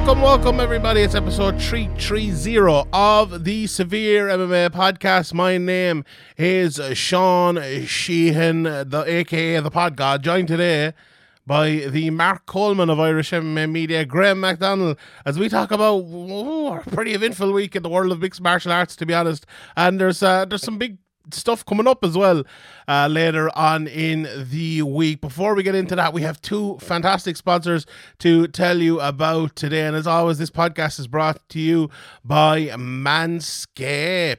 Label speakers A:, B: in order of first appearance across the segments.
A: Welcome, welcome, everybody. It's episode 330 of the Severe MMA podcast. My name is Sean Sheehan, the aka the Pod God, joined today by the Mark Coleman of Irish MMA Media, Graham McDonald, as we talk about ooh, a pretty eventful week in the world of mixed martial arts, to be honest. And there's uh, there's some big stuff coming up as well uh, later on in the week. Before we get into that, we have two fantastic sponsors to tell you about today. And as always, this podcast is brought to you by Manscaped.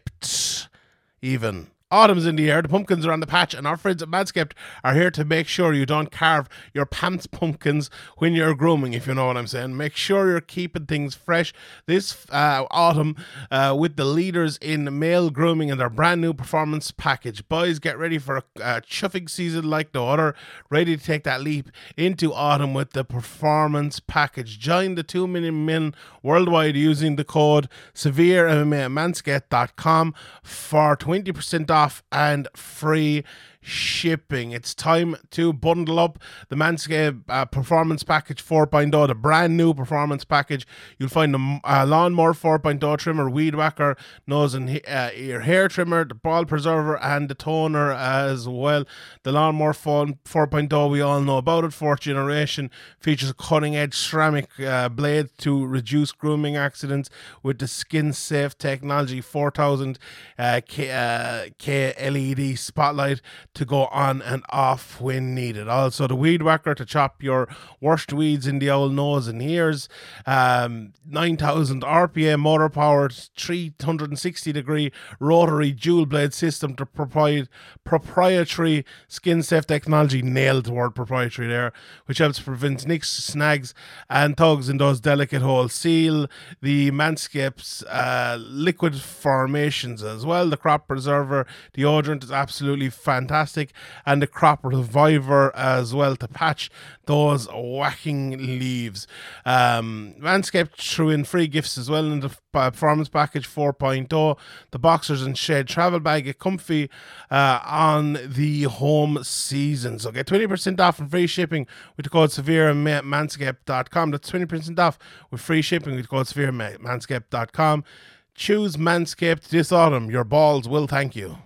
A: Even. Autumn's in the air, the pumpkins are on the patch, and our friends at Manscaped are here to make sure you don't carve your pants pumpkins when you're grooming, if you know what I'm saying. Make sure you're keeping things fresh this uh, autumn uh, with the leaders in male grooming and their brand new performance package. Boys, get ready for a, chuffing season like no other, ready to take that leap into autumn with the performance package. Join the 2 million men worldwide using the code SEVEREMMA at manscaped.com for 20% off and free shipping. It's time to bundle up the Manscaped uh, Performance Package 4.0, the brand new performance package. You'll find the uh, Lawnmower 4.0 trimmer, Weed Whacker, nose and uh, ear hair trimmer, the ball preserver, and the toner as well. The Lawnmower 4.0, we all know about it. Fourth generation features a cutting edge ceramic uh, blade to reduce grooming accidents with the skin safe technology 4000 uh, K, uh, K LED spotlight to go on and off when needed. Also, the weed whacker to chop your worst weeds in the old nose and ears. Um, 9000 RPM motor powered, 360 degree rotary dual blade system to provide proprietary skin safe technology. Nailed the word proprietary there, which helps prevent nicks, snags, and tugs in those delicate holes. Seal the Manscaped's uh, liquid formations as well. The crop preserver deodorant is absolutely fantastic fantastic, and the crop reviver as well to patch those whacking leaves. Um, Manscaped threw in free gifts as well in the performance package 4.0. The boxers and shed travel bag get comfy uh, on the home season. So get 20% off and free shipping with the code severe at manscaped.com. That's 20% off with free shipping with the code severe at manscaped.com. Choose Manscaped this autumn. Your balls will thank you.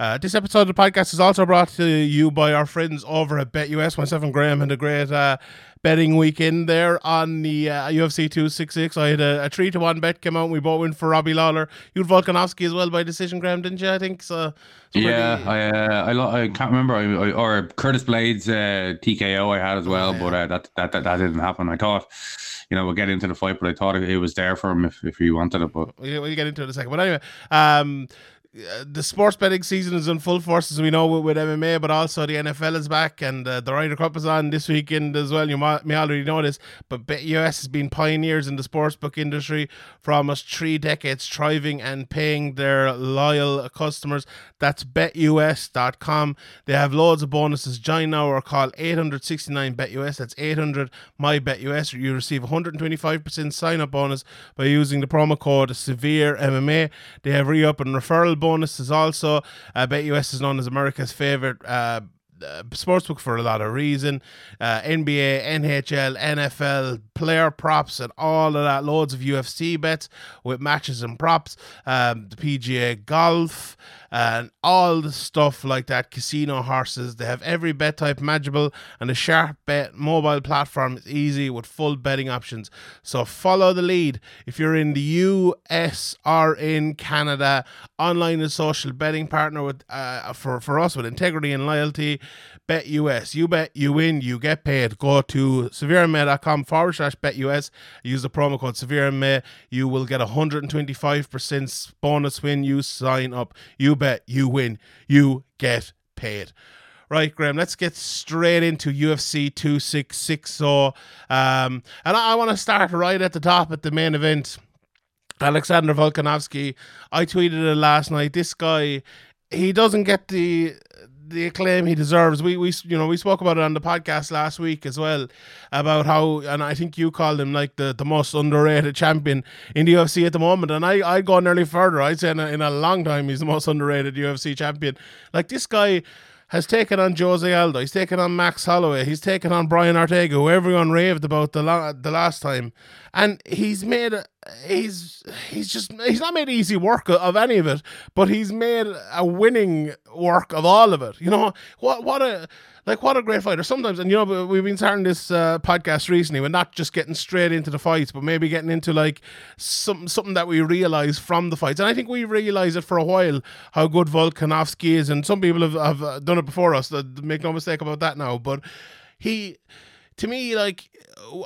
A: Uh, this episode of the podcast is also brought to you by our friends over at BetUS. Myself and Graham had a great uh, betting weekend there on the uh, UFC 266. I had a, a three to one bet come out. And we both went for Robbie Lawler. You had Volkanovski as well by decision, Graham, didn't you? I think so.
B: yeah, I, uh, I, lo- I can't remember. I, I, or Curtis Blaydes uh, TKO I had as well, oh, yeah. but uh, that, that that that didn't happen. I thought you know, we'll get into the fight, but I thought it, was there for him if, if he wanted it. But
A: we'll, we'll get into it in a second. But anyway, um, uh, the sports betting season is in full force, as we know, with, with MMA, but also the NFL is back and uh, the Ryder Cup is on this weekend as well. You may already know this, but BetUS has been pioneers in the sportsbook industry for almost three decades, thriving and paying their loyal customers. That's betus.com. They have loads of bonuses. Join now or call 869 BetUS. That's 800 my BetUS. You receive 125% sign up bonus by using the promo code Severe MMA. They have re up and referral bonuses also. Uh, BetUS is known as America's favorite. Uh, uh, sportsbook for a lot of reason. Uh, NBA, NHL, NFL, player props, and all of that. Loads of UFC bets with matches and props. Um, the PGA golf. And all the stuff like that. Casino horses. They have every bet type imaginable, and the Sharp Bet mobile platform is easy with full betting options. So follow the lead if you're in the US or in Canada. Online and social betting partner with uh, for for us with integrity and loyalty. Bet US. You bet, you win, you get paid. Go to severemay.com forward slash bet US. Use the promo code severemay. You will get a 125% bonus when you sign up. You bet, you win, you get paid. Right, Graham, let's get straight into UFC 266. So, um, and I, I want to start right at the top at the main event. Alexander Volkanovski. I tweeted it last night. This guy, he doesn't get the the acclaim he deserves. We we you know we spoke about it on the podcast last week as well about how and I think you called him like the, the most underrated champion in the UFC at the moment. And I I go nearly further. I'd say in a, in a long time he's the most underrated UFC champion. Like this guy has taken on Jose Aldo. He's taken on Max Holloway. He's taken on Brian Ortega, who everyone raved about the la- the last time, and he's made he's he's just he's not made easy work of any of it, but he's made a winning work of all of it. You know what what a like what a great fighter. Sometimes, and you know, we've been starting this uh, podcast recently. We're not just getting straight into the fights, but maybe getting into like some something that we realize from the fights. And I think we realized it for a while how good Volkanovski is, and some people have, have uh, done it before us. Make no mistake about that now. But he, to me, like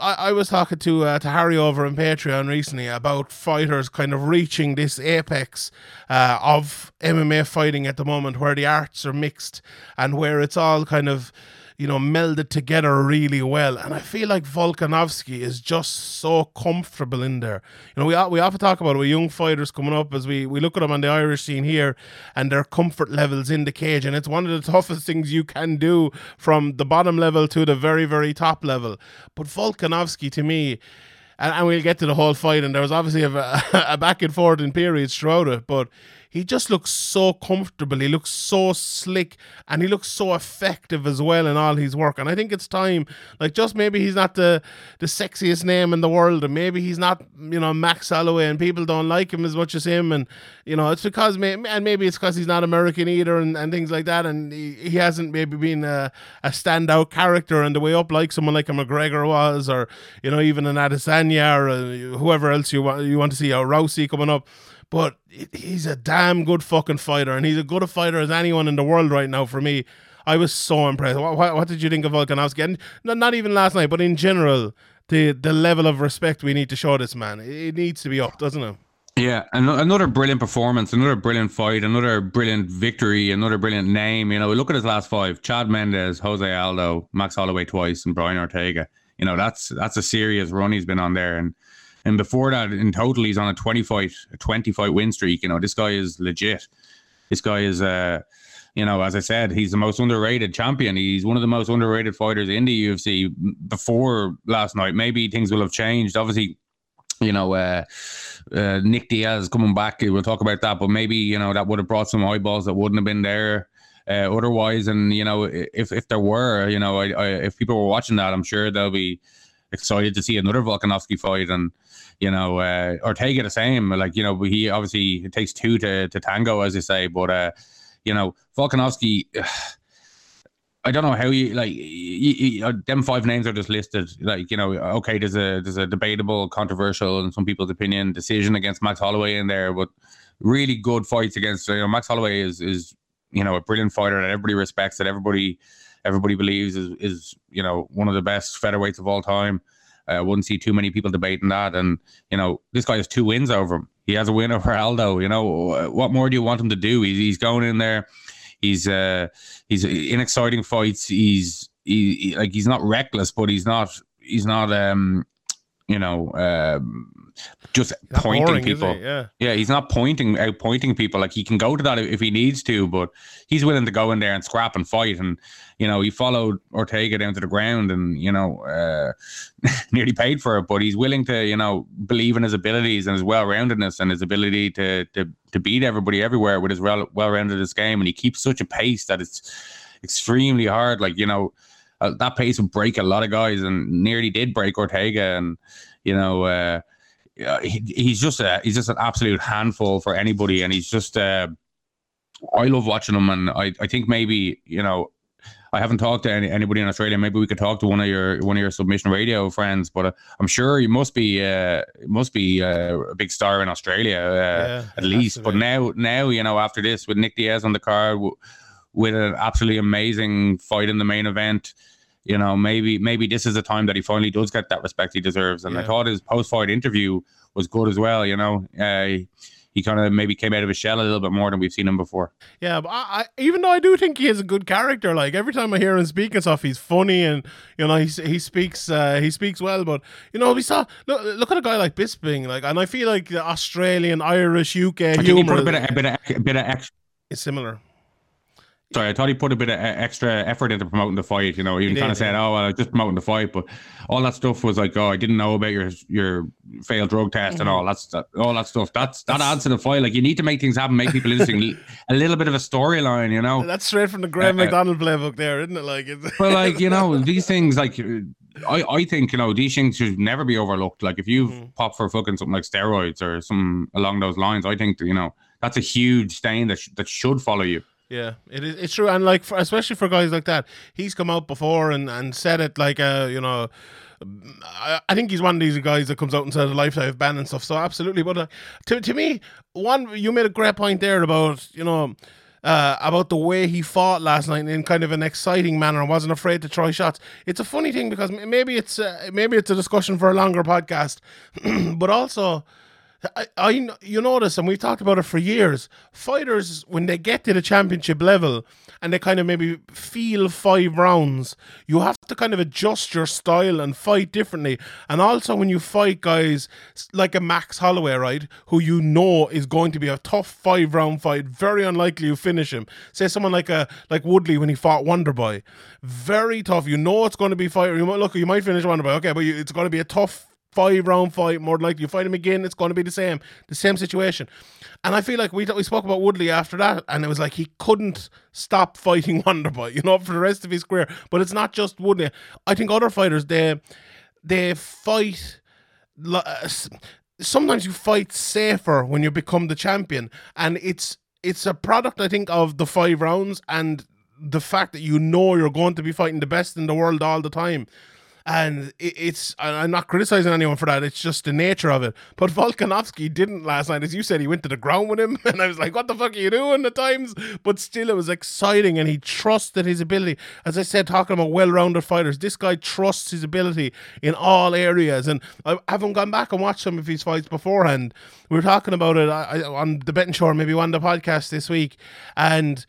A: I, I was talking to uh, to Harry over on Patreon recently about fighters kind of reaching this apex uh, of MMA fighting at the moment, where the arts are mixed and where it's all kind of you know, melded together really well. And I feel like Volkanovski is just so comfortable in there. You know, we we often talk about it with young fighters coming up as we, we look at them on the Irish scene here and their comfort levels in the cage. And it's one of the toughest things you can do from the bottom level to the very, very top level. But Volkanovski, to me, and, and we'll get to the whole fight, and there was obviously a, a back and forth in periods throughout it, but he just looks so comfortable. He looks so slick and he looks so effective as well in all his work. And I think it's time, like, just maybe he's not the, the sexiest name in the world, and maybe he's not, you know, Max Holloway, and people don't like him as much as him. And, you know, it's because, and maybe it's because he's not American either and, and things like that. And he, he hasn't maybe been a, a standout character on the way up like someone like a McGregor was, or, you know, even an Adesanya or uh, whoever else you want, you want to see, or Rousey coming up but he's a damn good fucking fighter, and he's as good a fighter as anyone in the world right now for me. I was so impressed. What, what, what did you think of Volkanovski? And not, not even last night, but in general, the the level of respect we need to show this man, it needs to be up, doesn't it?
B: Yeah, another brilliant performance, another brilliant fight, another brilliant victory, another brilliant name. You know, look at his last five: Chad Mendes, Jose Aldo, Max Holloway twice, and Brian Ortega. You know, that's that's a serious run he's been on there, and and before that, in total, he's on a 20 fight, a 20 fight win streak. You know, this guy is legit. This guy is, uh, you know, as I said, he's the most underrated champion. He's one of the most underrated fighters in the UFC before last night. Maybe things will have changed. Obviously, you know, uh, uh, Nick Diaz coming back. We'll talk about that, but maybe you know that would have brought some eyeballs that wouldn't have been there uh, otherwise. And you know, if if there were, you know, I, I, if people were watching that, I'm sure they'll be excited to see another Volkanovski fight and you know uh, Ortega the same like you know he obviously it takes two to, to tango as they say but uh you know Volkanovski I don't know how you like uh, them five names are just listed like you know okay there's a there's a debatable controversial in some people's opinion decision against Max Holloway in there but really good fights against you know Max Holloway is is you know a brilliant fighter that everybody respects that everybody everybody believes is is you know one of the best featherweights of all time. I wouldn't see too many people debating that. And you know, this guy has two wins over him. He has a win over Aldo. You know, what more do you want him to do? He's, he's going in there. He's uh he's in exciting fights. He's he, he like he's not reckless, but he's not he's not um you know um just pointing boring, people.
A: Yeah,
B: yeah, he's not pointing out pointing people. Like he can go to that if he needs to, but he's willing to go in there and scrap and fight. And you know, he followed Ortega down to the ground, and you know, uh, nearly paid for it. But he's willing to, you know, believe in his abilities and his well roundedness and his ability to to to beat everybody everywhere with his well well rounded game. And he keeps such a pace that it's extremely hard. Like you know. Uh, that pace would break a lot of guys, and nearly did break Ortega. And you know, uh, he, he's just a he's just an absolute handful for anybody, and he's just uh, I love watching him, and I, I think maybe you know I haven't talked to any, anybody in Australia. Maybe we could talk to one of your one of your submission radio friends. But uh, I'm sure you must be uh, must be uh, a big star in Australia uh,
A: Yeah,
B: at least. But now now you know after this with Nick Diaz on the card with an absolutely amazing fight in the main event. You know, maybe maybe this is the time that he finally does get that respect he deserves. And I thought his post fight interview was good as well. You know, uh, he kind of maybe came out of his shell a little bit more than we've seen him before.
A: Yeah, but I, I even though I do think he has a good character, like every time I hear him speak and stuff, he's funny and you know he he speaks uh, he speaks well. But you know we saw look look at a guy like Bisping, like, and I feel like the Australian, Irish, UK
B: I think he put a bit of a bit of a bit of extra.
A: is similar.
B: Sorry, I thought he put a bit of extra effort into promoting the fight. You know, he,
A: He
B: kind of said. "Oh, well, just promoting the fight," but all that stuff was like, "Oh, I didn't know about your your failed drug test and all that's that, all that stuff." That's that adds to the fight. Like you need to make things happen, make people interesting, a little bit of a storyline. You know,
A: That's straight from the Graham
B: Uh, uh,
A: McDonald playbook, there, isn't it? Like, it's,
B: but like you know, these things like. I, I think you know these things should never be overlooked. Like if you've
A: Mhm.
B: popped for fucking something like steroids or some along those lines, I think you know that's a huge stain that sh- that should follow you.
A: Yeah, it is. It's true, and like for, especially for guys like that, he's come out before and and said it like uh you know. I, I think he's one of these guys that comes out and says a lifetime ban and stuff. So absolutely, but uh, to to me, one you made a great point there about you know uh, about the way he fought last night in kind of an exciting manner and wasn't afraid to try shots. It's a funny thing because maybe it's uh, maybe it's a discussion for a longer podcast, but also. I, I you notice, and we've talked about it for years. Fighters, when they get to the championship level and they kind of maybe feel five rounds, you have to kind of adjust your style and fight differently. And also, when you fight guys like a Max Holloway, right, who you know is going to be a tough five round fight, very unlikely you finish him. Say someone like a like Woodley when he fought Wonderboy, very tough. You know it's going to be fight. You might look, you might finish Wonderboy, okay, but you, it's going to be a tough five round fight, more likely. You fight him again, it's going to be the same, the same situation. And I feel like we we spoke about Woodley after that, and it was like he couldn't stop fighting Wonderboy, you know, for the rest of his career. But it's not just Woodley. I think other fighters they they fight. uh, Sometimes you fight safer when you become the champion, and it's it's a product I think of the five rounds and the fact that you know you're going to be fighting the best in the world all the time and it, it's I'm not criticizing anyone for that. It's just the nature of it. But Volkanovski didn't last night, as you said. He went to the ground with him, and I was like, "What the fuck are you doing?" At times, but still, it was exciting, and he trusted his ability. As I said, talking about well-rounded fighters, this guy trusts his ability in all areas. And I haven't gone back and watched some of his fights beforehand. We were talking about it I, on the betting show, or maybe one of the podcasts this week, and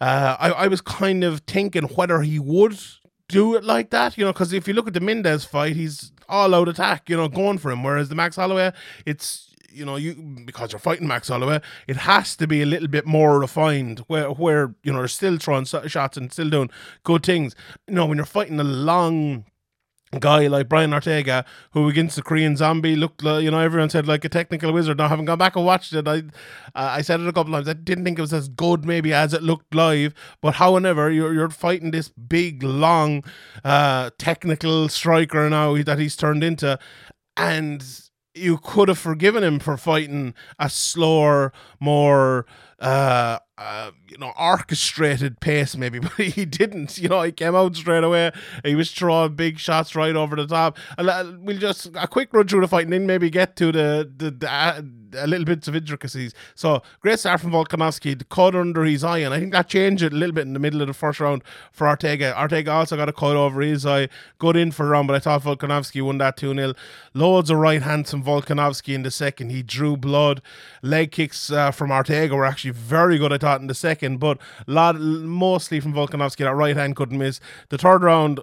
A: uh, I, I was kind of thinking whether he would do it like that, you know, because if you look at the Mendes fight, he's all out attack, you know, going for him. Whereas the Max Holloway, it's you know, you because you're fighting Max Holloway, it has to be a little bit more refined. Where where you know they're still throwing shots and still doing good things. You know, when you're fighting a long guy like Brian Ortega, who against the Korean Zombie looked like you know everyone said like a technical wizard. Now, I haven't gone back and watched it. I uh, I said it a couple times. I didn't think it was as good maybe as it looked live, but however, you're you're fighting this big, long, uh, technical striker now that he's turned into, and you could have forgiven him for fighting a slower, more uh, uh, you know, orchestrated pace maybe, but he didn't. You know, he came out straight away. He was throwing big shots right over the top. Uh, we'll just a quick run through the fight and then maybe get to the the, the uh, a little bits of intricacies. So great start from Volkanovski, the cut under his eye, and I think that changed it a little bit in the middle of the first round for Ortega. Ortega also got a cut over his eye, good in for a round, but I thought Volkanovski won that 2 0. Loads of right hands from Volkanovski in the second. He drew blood. Leg kicks uh, from Ortega were actually very good, I thought, in the second, but lot mostly from Volkanovski. That right hand couldn't miss. The third round,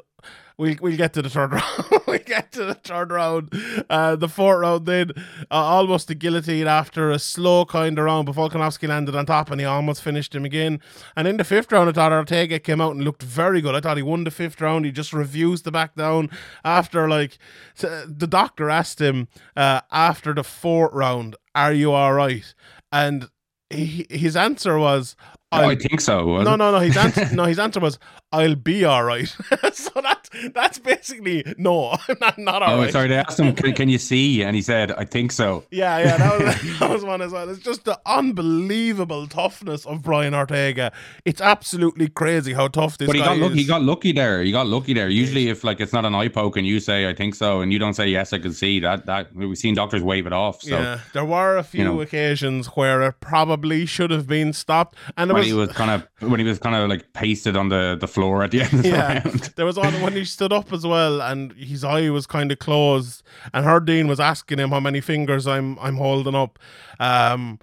A: We'll, we'll get to the third round. we get to the third round. Uh, the fourth round, then uh, almost a guillotine after a slow kind of round. But Volkanovski landed on top and he almost finished him again. And in the fifth round, I thought Ortega came out and looked very good. I thought he won the fifth round. He just refused to back down after, like, the doctor asked him uh, after the fourth round, Are you all right? And he, his answer was,
B: I think so.
A: no, no, no. His answer, no, his answer was, "I'll be all right." so that that's basically no. not not all
B: Oh,
A: right.
B: sorry. They asked him, can, "Can you see?" And he said, "I think so."
A: Yeah, yeah, that was that was one as well. It's just the unbelievable toughness of Brian Ortega. It's absolutely crazy how tough this
B: But he
A: guy
B: got lucky.
A: is.
B: He got lucky there. He got lucky there. Usually, if like it's not an eye poke and you say "I think so" and you don't say "Yes, I can see," that that we've seen doctors wave it off. So
A: yeah, there were a few
B: know.
A: occasions where it probably should have been stopped, and it
B: when
A: was,
B: he was kind of when he was kind of like pasted on the the floor at the end of the
A: yeah.
B: round.
A: There was one when he stood up as well, and his eye was kind of closed, and Herb Dean was asking him how many fingers I'm I'm holding up. Um,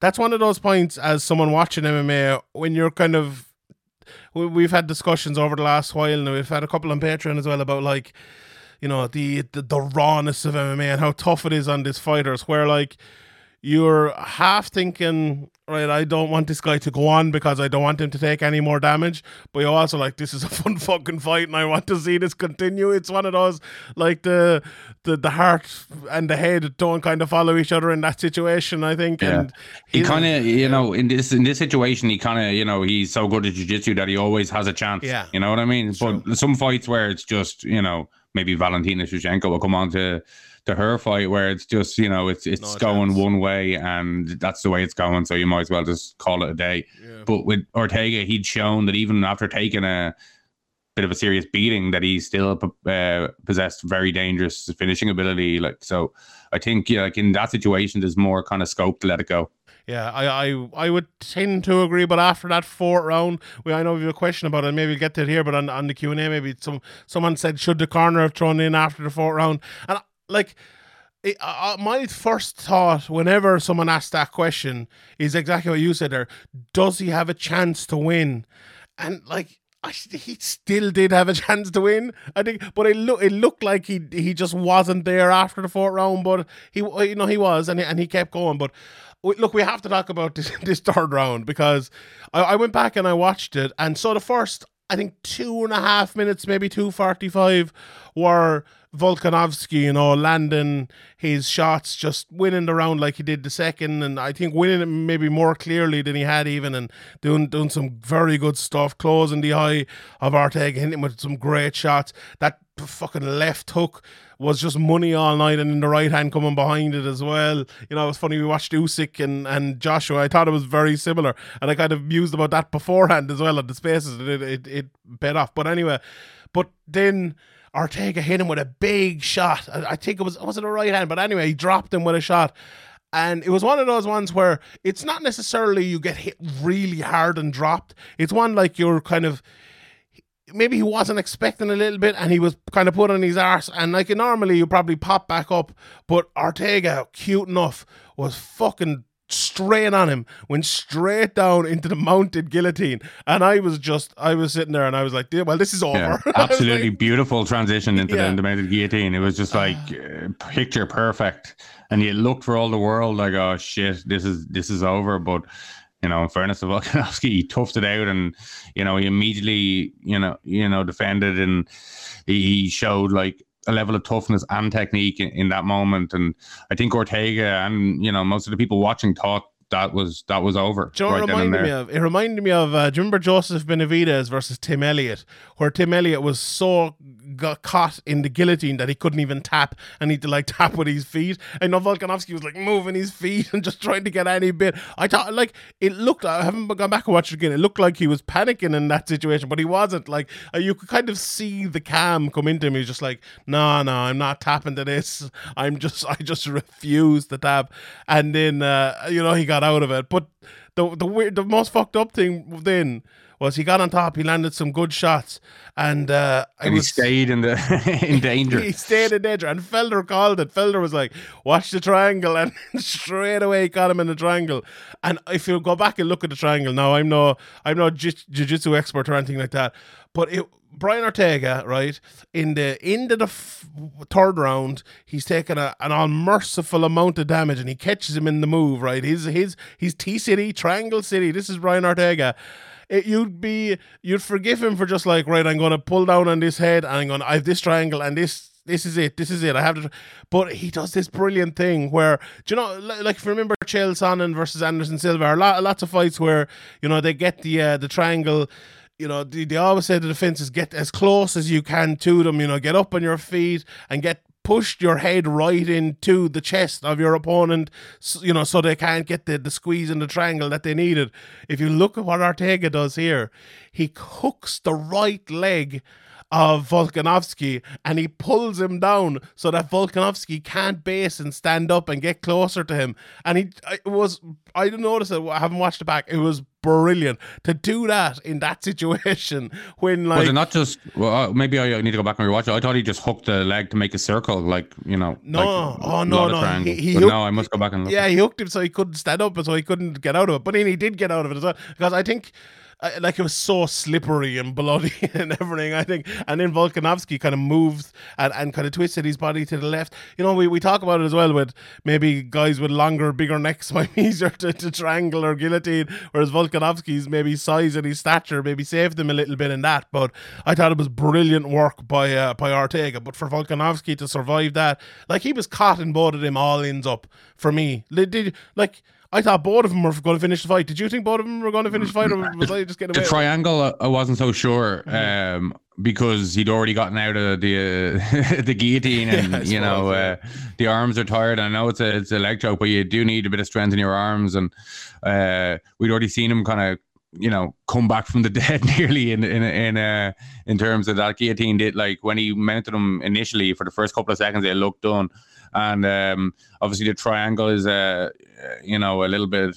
A: that's one of those points as someone watching MMA when you're kind of we- we've had discussions over the last while and we've had a couple on Patreon as well about like you know the, the the rawness of MMA and how tough it is on these fighters where like you're half thinking right I don't want this guy to go on because I don't want him to take any more damage but you're also like this is a fun fucking fight and I want to see this continue it's one of those like the the, the heart and the head don't kind of follow each other in that situation I think
B: Yeah.
A: and
B: He kind of, you know, in this in this situation, he kind of, you know, he's so good at jiu-jitsu that he always has a chance.
A: Yeah.
B: you know what I mean. But some fights where it's just, you know, maybe Valentina Shevchenko will come on to to her fight where it's just, you know, it's it's
A: No
B: going
A: chance.
B: one way and that's the way it's going. So you might as well just call it a day. But with Ortega, he'd shown that even after taking a bit of a serious beating, that he still uh, possessed very dangerous finishing ability. Like so, I think yeah, like in that situation, there's more kind of scope to let it go.
A: Yeah, I, I I would tend to agree, but after that fourth round, we I know we have a question about it. Maybe we'll get to it here, but on, on the Q and A, maybe some someone said should the corner have thrown in after the fourth round, and like. It, uh, my first thought, whenever someone asks that question, is exactly what you said there. Does he have a chance to win? And like, he still did have a chance to win. I think, but it look it looked like he he just wasn't there after the fourth round. But he, you know, he was, and he, and he kept going. But look, we have to talk about this this third round because I, I went back and I watched it, and so the first, I think, two and a half minutes, maybe two forty five, were Volkanovski, you know, landing his shots, just winning the round like he did the second, and I think winning it maybe more clearly than he had even, and doing doing some very good stuff, closing the eye of Ortega, hitting him with some great shots. That fucking left hook was just money all night, and in the right hand coming behind it as well. You know, it was funny. We watched Usyk and, and Joshua. I thought it was very similar, and I kind of mused about that beforehand as well. At the spaces, it it, it paid off. But anyway, but then. Ortega hit him with a big shot. I think it was was it a right hand, but anyway, he dropped him with a shot. And it was one of those ones where it's not necessarily you get hit really hard and dropped. It's one like you're kind of maybe he wasn't expecting a little bit and he was kind of put on his arse and like normally you probably pop back up but Ortega cute enough was fucking straight on him went straight down into the mounted guillotine and I was just I was sitting there and I was like "Yeah, well this is over
B: Yeah, absolutely
A: like,
B: beautiful transition into
A: Yeah.
B: the, the mounted guillotine. It was just like uh, picture perfect, and you looked for all the world like, oh shit, this is this is over. But you know, in fairness to Volkanovski, he toughed it out, and you know, he immediately, you know, you know, defended, and he, showed like a level of toughness and technique in, in that moment. And I think Ortega and you know most of the people watching thought that was that was over.
A: Do you know what it reminded me of? It reminded me of, uh, do you remember Joseph Benavidez versus Tim Elliott, where Tim Elliott was so got caught in the guillotine that he couldn't even tap and he had to like tap with his feet. And Volkanovski was like moving his feet and just trying to get any bit. I thought, like, it looked, I haven't gone back and watched it again. It looked like he was panicking in that situation, but he wasn't. Like, uh, you could kind of see the cam come into him. He was just like, no, no, I'm not tapping to this. I'm just, I just refuse to tap. And then, uh, you know, he got out of it. But the the weird, the most fucked up thing then was he got on top. He landed some good shots, and uh,
B: And he stayed in the in danger.
A: he stayed in danger, and Felder called it. Felder was like, "Watch the triangle," and straight away he got him in the triangle. And if you go back and look at the triangle now, I'm no I'm no jiu- jiu-jitsu expert or anything like that, but it. Brian Ortega, right in the end of the f- third round, he's taken a, an unmerciful amount of damage, and he catches him in the move. Right, his his he's T City, Triangle City. This is Brian Ortega it, you'd be you'd forgive him for just like right i'm gonna pull down on this head and i'm gonna i have this triangle and this this is it this is it i have to but he does this brilliant thing where do you know like if you remember Chael Sonnen versus Anderson Silva or lot, lots of fights where you know they get the uh, the triangle you know, they, they always say the defense is get as close as you can to them. You know, get up on your feet and get pushed your head right into the chest of your opponent, you know, so they can't get the, the squeeze in the triangle that they needed. If you look at what Ortega does here, he hooks the right leg of Volkanovski and he pulls him down so that Volkanovski can't base and stand up and get closer to him. And he it was I didn't notice it. I haven't watched it back. It was brilliant to do that in that situation when
B: Was
A: like
B: it not just? Well, uh, maybe I need to go back and rewatch it. I thought he just hooked the leg to make a circle, like you know.
A: No.
B: like
A: Oh, no, no. He- he
B: But
A: hooked-
B: no, I must go back and look.
A: Yeah, he hooked him so he couldn't stand up, and so he couldn't get out of it. But then he did get out of it as well because I think. Like it was so slippery and bloody and everything, I think. And then Volkanovski kind of moved and, and kind of twisted his body to the left. You know, we, we talk about it as well with maybe guys with longer, bigger necks might be easier to, to triangle or guillotine, whereas Volkanovski's maybe size and his stature maybe saved him a little bit in that. But I thought it was brilliant work by uh, by Ortega. But for Volkanovski to survive that, like he was caught in both of them all ends up for me. Did like I thought both of them were going to finish the fight. Did you think both of them were going to finish the fight, or was I just getting away?
B: The triangle, uh, I wasn't so sure
A: Mm-hmm.
B: um, because he'd already gotten out of the uh, the guillotine, and
A: Yeah,
B: you know uh, the arms are tired. I know it's a it's a leg choke, but you do need a bit of strength in your arms, and uh, we'd already seen him kind of you know come back from the dead nearly in in in uh, in terms of that guillotine did like when he mounted him initially for the first couple of seconds, it looked done, and um, obviously the triangle is uh, uh, you know a little bit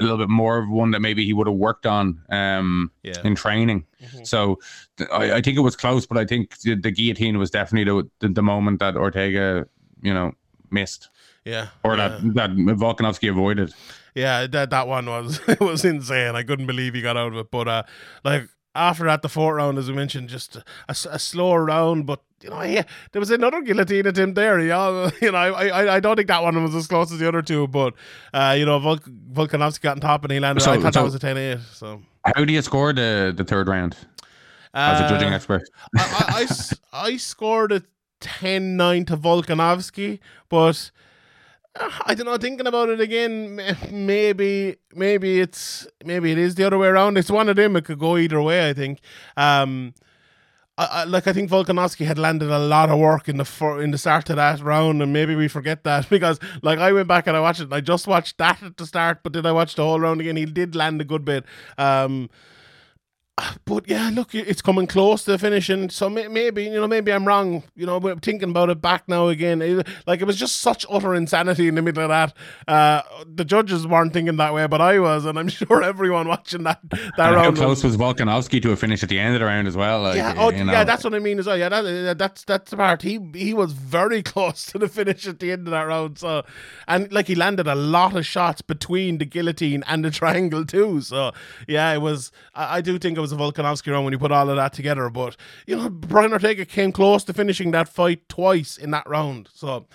B: a little bit more of one that maybe he would have worked on um,
A: Yeah.
B: in training. So th- I, I think it was close, but I think the, the guillotine was definitely the, the the moment that Ortega, you know, missed
A: Yeah,
B: or
A: yeah.
B: that that Volkanovski avoided.
A: Yeah, that that one was it was insane. I couldn't believe he got out of it. But uh, like after that, the fourth round, as we mentioned, just a slower round. But you know, yeah, there was another guillotine attempt there. Yeah, you know, I, I I don't think that one was as close as the other two. But uh, you know, Volk, Volkanovski got on top and he landed.
B: So-
A: I thought
B: so-
A: that was a 10-8. So
B: How do you score the the third round as a judging
A: Uh,
B: expert?
A: I scored a 10-9 to Volkanovski, but uh, I don't know. Thinking about it again, maybe maybe it's maybe it is the other way around. It's one of them. It could go either way. I think. Um, I, I, like I think Volkanovski had landed a lot of work in the fir- in the start of that round, and maybe we forget that because like I went back and I watched it. And I just watched that at the start, but did I watch the whole round again? He did land a good bit. Um, but yeah, look, it's coming close to the finishing. So maybe you know, maybe I'm wrong. You know, but thinking about it back now again, like it was just such utter insanity in the middle of that. Uh, the judges weren't thinking that way, but I was, and I'm sure everyone watching that that
B: And how close
A: was,
B: was Volkanovski to a finish at the end of the round as well? Like,
A: yeah, oh,
B: you know,
A: yeah, that's what I mean as well. Yeah, that, that's that's the part. He he was very close to the finish at the end of that round. So, and like he landed a lot of shots between the guillotine and the triangle too. So, yeah, it was. I, I do think it was a Volkanovski round when you put all of that together. But you know, Brian Ortega came close to finishing that fight twice in that round. So,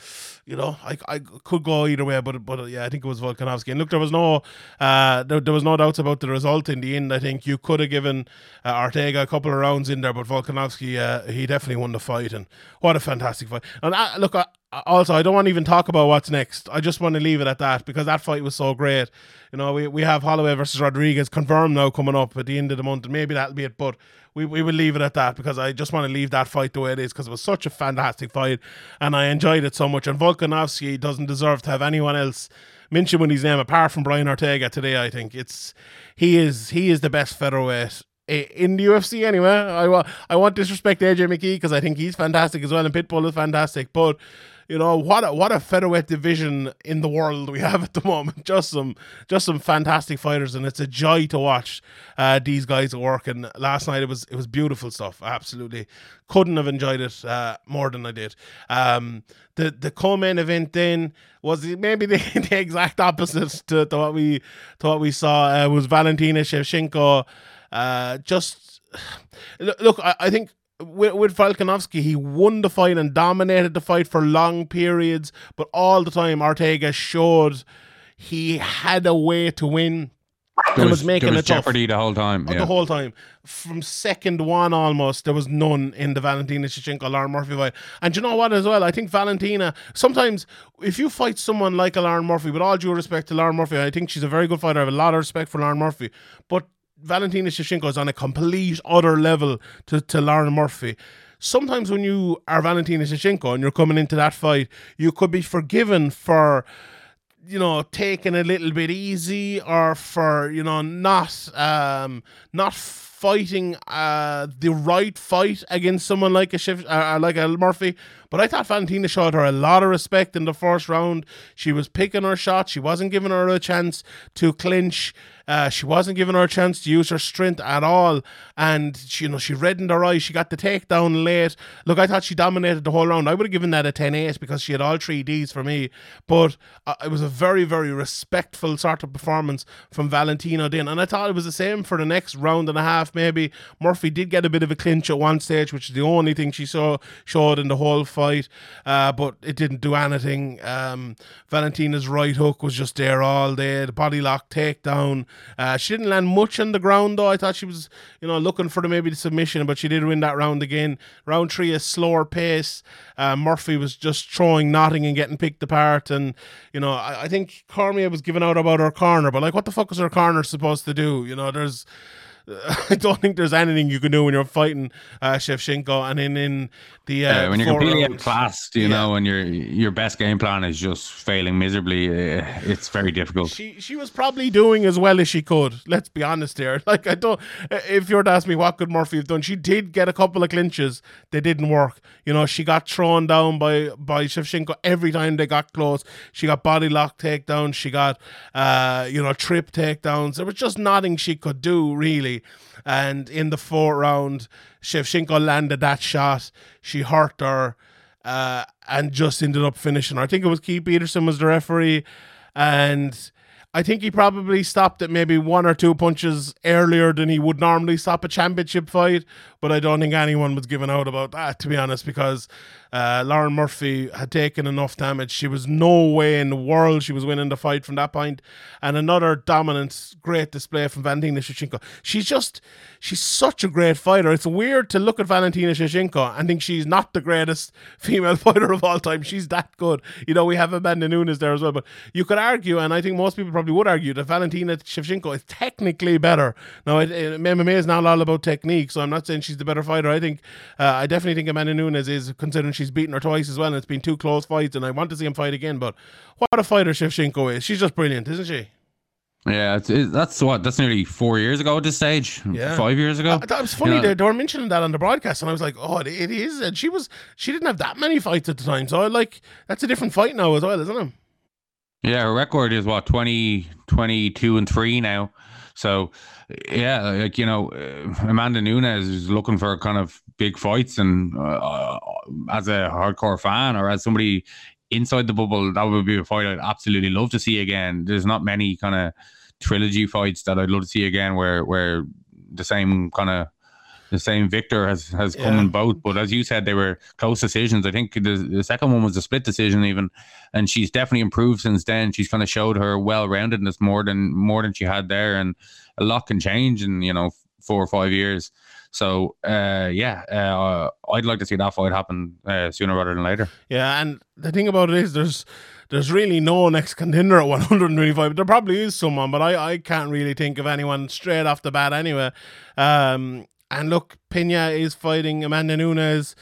A: you know, I, I could go either way, but but yeah, I think it was Volkanovski. And look, there was no uh, there, there was no doubts about the result in the end. I think you could have given uh, Ortega a couple of rounds in there, but Volkanovski uh, he definitely won the fight, and what a fantastic fight. And uh, look, I, Uh, also I don't want to even talk about what's next. I just want to leave it at that because that fight was so great. You know, we, we have Holloway versus Rodriguez confirmed now coming up at the end of the month, and maybe that'll be it. But we, we will leave it at that because I just want to leave that fight the way it is because it was such a fantastic fight and I enjoyed it so much. And Volkanovski doesn't deserve to have anyone else mention his name apart from Brian Ortega today. I think it's he is he is the best featherweight in the UFC anyway. I I won't disrespect AJ McKee because I think he's fantastic as well, and Pitbull is fantastic. But you know what a what a featherweight division in the world we have at the moment. Just some just some fantastic fighters, and it's a joy to watch uh, these guys work. And last night it was it was beautiful stuff. Absolutely couldn't have enjoyed it uh, more than I did. Um, the the co-main event then was maybe the, the exact opposite to, to what we to what we saw. Uh, was Valentina Shevchenko. Uh, just look, look I, I think with, with Volkanovski, he won the fight and dominated the fight for long periods, but all the time Ortega showed he had a way to win.
B: there
A: and
B: was,
A: was making
B: there was
A: it tough.
B: jeopardy the whole time. Yeah.
A: The whole time, from second one almost, there was none in the Valentina Shevchenko Lauren Murphy fight. And you know what, as well, I think Valentina. Sometimes, if you fight someone like a Lauren Murphy, with all due respect to Lauren Murphy, I think she's a very good fighter. I have a lot of respect for Lauren Murphy, but Valentina Shevchenko is on a complete other level to, to Lauren Murphy. Sometimes when you are Valentina Shevchenko and you're coming into that fight, you could be forgiven for you know taking a little bit easy or for you know not um not fighting uh the right fight against someone like a shift uh, like a Murphy but I thought Valentina showed her a lot of respect in the first round she was picking her shot she wasn't giving her a chance to clinch uh, she wasn't giving her a chance to use her strength at all, and she, you know she reddened her eyes. She got the takedown late. Look, I thought she dominated the whole round. I would have given that a 10-8 because she had all three Ds for me. But uh, it was a very, very respectful sort of performance from Valentina Din, and I thought it was the same for the next round and a half. Maybe Murphy did get a bit of a clinch at one stage, which is the only thing she saw showed in the whole fight, uh, but it didn't do anything. Um, Valentina's right hook was just there all day. The body lock takedown. Uh, she didn't land much on the ground though. I thought she was, you know, looking for the maybe the submission, but she did win that round again. Round three, a slower pace. Uh, Murphy was just throwing nothing and getting picked apart. And you know, I, I think Cormier was giving out about her corner, but like, what the fuck is her corner supposed to do? You know, there's. I don't think there's anything you can do when you're fighting uh, Shevchenko, and in in the uh,
B: Yeah, when you're completely
A: rounds-
B: outclassed, you
A: Yeah.
B: know, and your your best game plan is just failing miserably, uh, it's very difficult.
A: she she was probably doing as well as she could. Let's be honest here. Like I don't. If you were to ask me what could Murphy have done, she did get a couple of clinches. They didn't work. You know, she got thrown down by by Shevchenko every time they got close. She got body lock takedowns. She got uh you know trip takedowns. There was just nothing she could do really. And in the fourth round, Shevchenko landed that shot. She hurt her uh, and just ended up finishing. her. I think it was Keith Peterson was the referee, and I think he probably stopped at maybe one or two punches earlier than he would normally stop a championship fight. But I don't think anyone was giving out about that, to be honest, because uh, Lauren Murphy had taken enough damage. She was no way in the world she was winning the fight from that point. And another dominant, great display from Valentina Shevchenko. She's just, she's such a great fighter. It's weird to look at Valentina Shevchenko and think she's not the greatest female fighter of all time. She's that good. You know, we have Amanda Nunes there as well, but you could argue, and I think most people probably would argue, that Valentina Shevchenko is technically better. Now, it, it, MMA is not all about technique, so I'm not saying she's the better fighter. I think, uh, I definitely think Amanda Nunes is, considering she's beaten her twice as well, and it's been two close fights, and I want to see him fight again. But what a fighter Shevchenko is. She's just brilliant, isn't she?
B: Yeah, it's, it, that's what that's nearly four years ago at this stage.
A: Yeah.
B: five years ago.
A: Thought was funny
B: You know,
A: they, they were mentioning that on the broadcast, and I was like, "Oh, it, it is." And she was, she didn't have that many fights at the time, so I like that's a different fight now as well, isn't it?
B: Yeah, her record is what 20, 22 and three now. So yeah, like you know, uh, Amanda Nunes is looking for kind of big fights, and uh, uh, as a hardcore fan or as somebody inside the bubble, that would be a fight I'd absolutely love to see again. There's not many kind of trilogy fights that I'd love to see again, where where the same kind of the same victor has has come
A: Yeah.
B: in both. But as you said, they were close decisions. I think the, the second one was a split decision even, and she's definitely improved since then. She's kind of showed her well roundedness more than more than she had there, and a lot can change in you know four or five years. So uh, yeah, uh, I'd like to see that fight happen uh, sooner rather than later.
A: Yeah, and the thing about it is, there's there's really no next contender at 125. There probably is someone, but I, I can't really think of anyone straight off the bat anyway. Um, and look, Pena is fighting Amanda Nunes.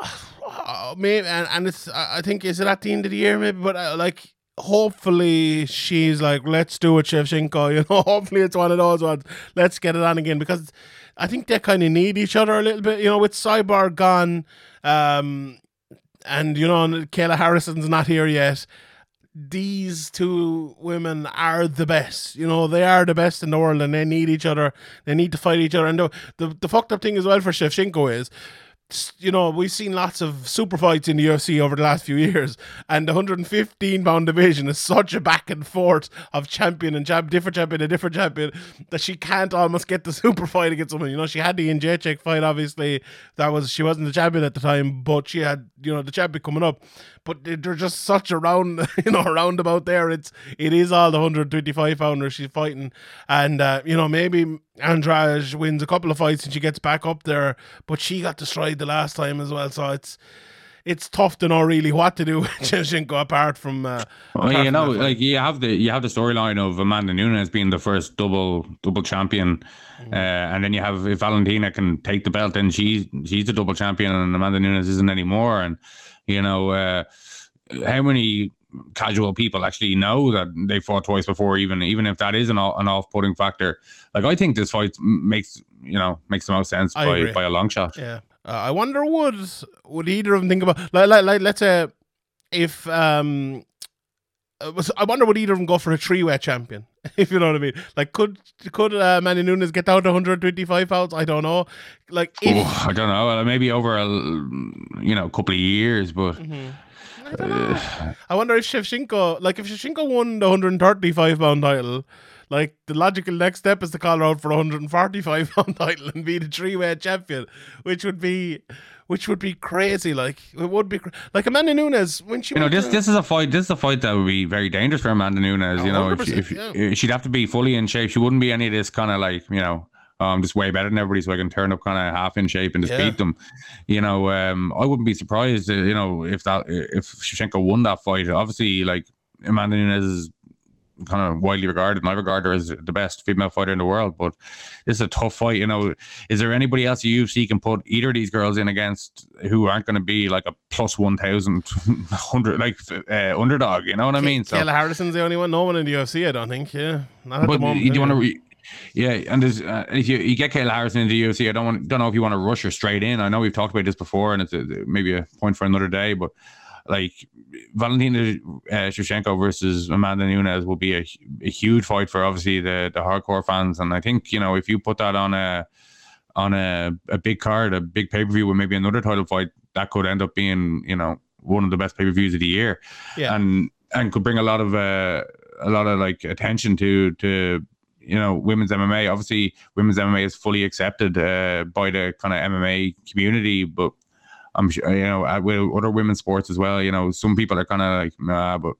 A: Uh, maybe, and, and it's I I think is it at the end of the year maybe, but uh, like hopefully she's like let's do it, Shevchenko. You know, hopefully it's one of those ones. Let's get it on again because I think they kind of need each other a little bit. You know, with Cyborg gone, um, and you know Kayla Harrison's not here yet. These two women are the best. You know, they are the best in the world, and they need each other. They need to fight each other. And the the, the fucked up thing as well for Shevchenko is you know, we've seen lots of super fights in the UFC over the last few years, and the 115 pound division is such a back and forth of champion and champ, different champion and different champion that she can't almost get the super fight against someone. You know, she had the Jacek fight, obviously. That was she wasn't the champion at the time, but she had you know the champion coming up. But they- they're just such a round, you know, roundabout there. It's it is all the 125 pounder she's fighting, and uh, you know maybe Andrade wins a couple of fights and she gets back up there, but she got destroyed the last time as well. So it's it's tough to know really what to do with Shevchenko apart from. Uh,
B: Well,
A: apart
B: you know, like you have the you have the storyline of Amanda Nunes being the first double double champion,
A: Mm.
B: uh, and then you have if Valentina can take the belt, then she's she's the double champion, and Amanda Nunes isn't anymore. And you know, uh, how many casual people actually know that they fought twice before, even even if that is an an off putting factor. Like I think this fight makes you know makes the most sense
A: I
B: by
A: agree.
B: by a long shot.
A: Yeah, uh, I wonder would would either of them think about like like, like let's say if um. uh, was- I wonder would either of them go for a three-way champion, if you know what I mean. Like, could could uh, Manny Nunes get down to 125 pounds? I don't know. Like, if,
B: Oh, I don't know. Maybe over a you know couple of years, but
A: Mm-hmm. I don't know. I wonder if Shevchenko, like, if Shevchenko won the 135 pound title, like, the logical next step is to call her out for a 145 pound title and be the three way champion, which would be, which would be crazy. Like, it would be cra- like Amanda Nunes when she,
B: you know this this is a fight. This is a fight that would be very dangerous for Amanda Nunes. You know, if, if,
A: yeah.
B: if she'd have to be fully in shape, she wouldn't be any of this kind of like you know. um, just way better than everybody, so I can turn up kind of half in shape and just
A: Yeah.
B: beat them. You know, um, I wouldn't be surprised. uh, You know, if that if Shevchenko won that fight. Obviously, like Amanda Nunes is kind of widely regarded, and I regard her as the best female fighter in the world. But this is a tough fight. You know, is there anybody else the UFC can put either of these girls in against who aren't going to be like a plus one thousand hundred like uh, underdog? You know what I mean? So,
A: Kayla Harrison's the only one. No one in the UFC, I don't think. Yeah, not at the
B: but
A: moment.
B: you, do you want to? Re- yeah, and there's, uh, if you, you get Kayla Harrison into the UFC, I don't want don't know if you want to rush her straight in. I know we've talked about this before, and it's a, maybe a point for another day. But like Valentina uh, Shevchenko versus Amanda Nunes will be a, a huge fight for obviously the the hardcore fans, and I think you know if you put that on a on a, a big card, a big pay per view with maybe another title fight, that could end up being you know one of the best pay per views of the year
A: Yeah.
B: and and could bring a lot of uh, a lot of like attention to to you know women's MMA. Obviously, women's MMA is fully accepted uh, by the kind of MMA community, but I'm sure you know uh, with other women's sports as well. You know, some people are kind of like nah, but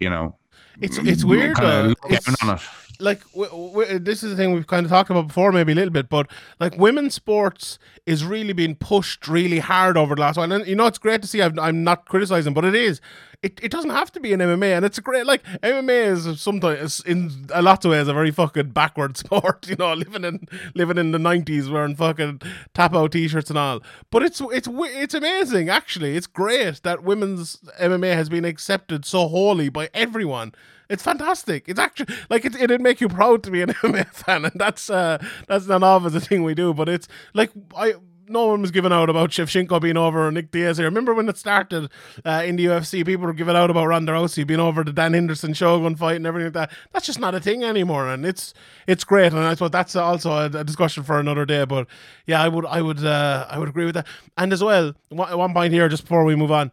B: you know,
A: It's it's weird. though. It's-
B: on it.
A: like w- w- this is the thing we've kind of talked about before maybe a little bit but like women's sports is really being pushed really hard over the last while and you know it's great to see I'm, I'm not criticizing but it is it, it doesn't have to be an MMA and it's a great like MMA is sometimes in a lot of ways a very fucking backward sport you know living in living in the 90s wearing fucking tap out t-shirts and all but it's it's it's amazing actually it's great that women's MMA has been accepted so wholly by everyone it's fantastic. It's actually like it, it'd make you proud to be an MMA fan, and that's uh that's not always a thing we do. But it's like I no one was giving out about Shevchenko being over or Nick Diaz here. Remember when it started uh, in the UFC, people were giving out about Ronda Rousey being over the Dan Henderson Shogun fight and everything like that. That's just not a thing anymore, and it's it's great. And I thought that's also a, a discussion for another day. But yeah, I would I would uh, I would agree with that. And as well, one, one point here just before we move on.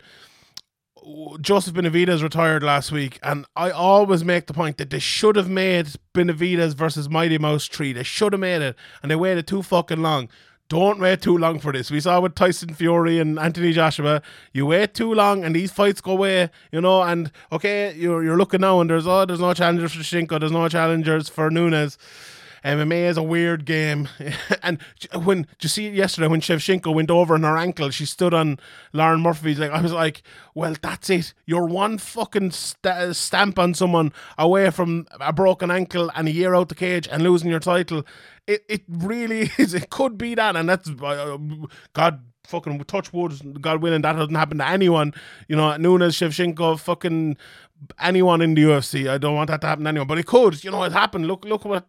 A: Joseph Benavidez retired last week, and I always make the point that they should have made Benavidez versus Mighty Mouse 3. They should have made it, and they waited too fucking long. Don't wait too long for this. We saw with Tyson Fury and Anthony Joshua. You wait too long, and these fights go away, you know. And okay, you're you're looking now, and there's oh, there's no challengers for Shinko, there's no challengers for Nunes. MMA is a weird game. and when, did you see it yesterday when Shevchenko went over on her ankle, she stood on Lauren Murphy's like, I was like, well, that's it. You're one fucking st- stamp on someone away from a broken ankle and a year out the cage and losing your title. It, it really is. It could be that. And that's, uh, God fucking touch wood, God willing, that doesn't happen to anyone. You know, Nunes, Shevchenko, fucking anyone in the UFC. I don't want that to happen to anyone, but it could. You know, it happened. Look, look what,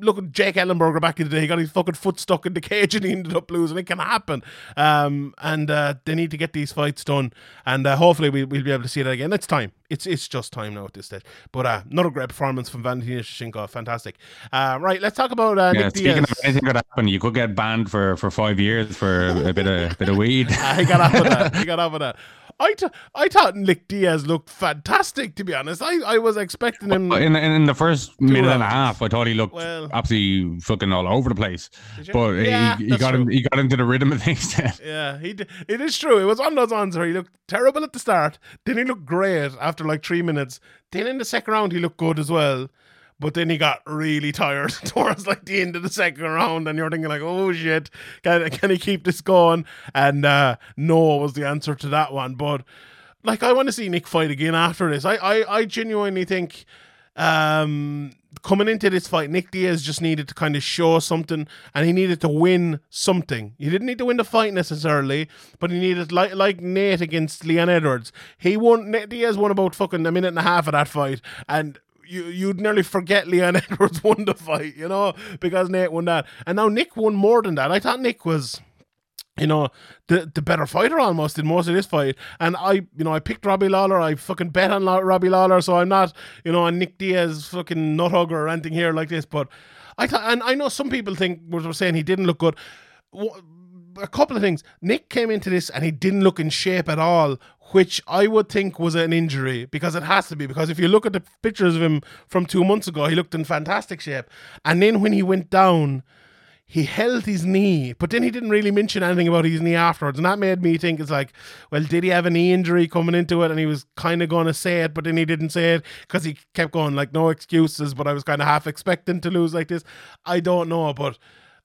A: look at Jake Ellenberger back in the day. He got his fucking foot stuck in the cage and he ended up losing. It can happen. Um, and uh, they need to get these fights done, and uh, hopefully we, we'll be able to see that again. It's time. It's it's just time now at this stage. But uh, another great performance from Valentina Shevchenko. Fantastic. Uh, right, let's talk about uh,
B: Yeah,
A: Nick
B: speaking
A: Diaz.
B: of anything could happen, you could get banned for, for five years for a bit of bit of weed.
A: I got off of that. I got off of that. I, I thought Nick Diaz looked fantastic, to be honest. I, I was expecting him.
B: In, in the first minute and a half, I thought he looked
A: Well-
B: absolutely fucking all over the place. But
A: Yeah,
B: he, he got him, he got into the rhythm of things. Then.
A: Yeah, he d- it is true. It was one of those ones where he looked terrible at the start, then he looked great after like three minutes. Then in the second round, he looked good as well. But then he got really tired towards like the end of the second round, and you're thinking like, "Oh shit, can can he keep this going?" And uh, no was the answer to that one. But like, I want to see Nick fight again after this. I I, I genuinely think um, coming into this fight, Nick Diaz just needed to kind of show something, and he needed to win something. He didn't need to win the fight necessarily, but he needed like like Nate against Leon Edwards. He won. Nate Diaz won about fucking a minute and a half of that fight, and. You, you'd nearly forget Leon Edwards won the fight, you know, because Nate won that. And now Nick won more than that. I thought Nick was you know, the the better fighter almost in most of this fight. And I, you know, I picked Robbie Lawler. I fucking bet on Robbie Lawler, so I'm not, you know, a Nick Diaz fucking nut hugger or anything here like this. But I thought, and I know some people think we're saying he didn't look good. A couple of things. Nick came into this and he didn't look in shape at all, which I would think was an injury because it has to be. Because if you look at the pictures of him from two months ago, he looked in fantastic shape. And then when he went down, he held his knee, but then he didn't really mention anything about his knee afterwards. And that made me think it's like, well, did he have a knee injury coming into it? And he was kind of going to say it, but then he didn't say it because he kept going, like, no excuses. But I was kind of half expecting to lose like this. I don't know. But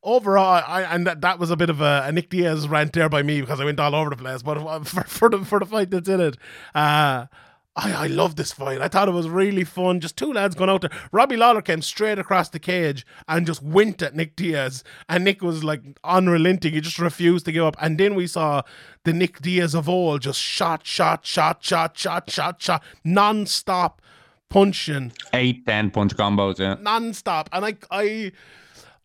A: overall, I, and that, that was a bit of a, a Nick Diaz rant there by me because I went all over the place. But for, for, the, for the fight that's in it, uh, I, I love this fight. I thought it was really fun. Just two lads going out there. Robbie Lawler came straight across the cage and just went at Nick Diaz. And Nick was like unrelenting. He just refused to give up. And then we saw the Nick Diaz of old just shot, shot, shot, shot, shot, shot, shot, non stop punching
B: Eight, ten punch combos. Yeah.
A: non-stop and i i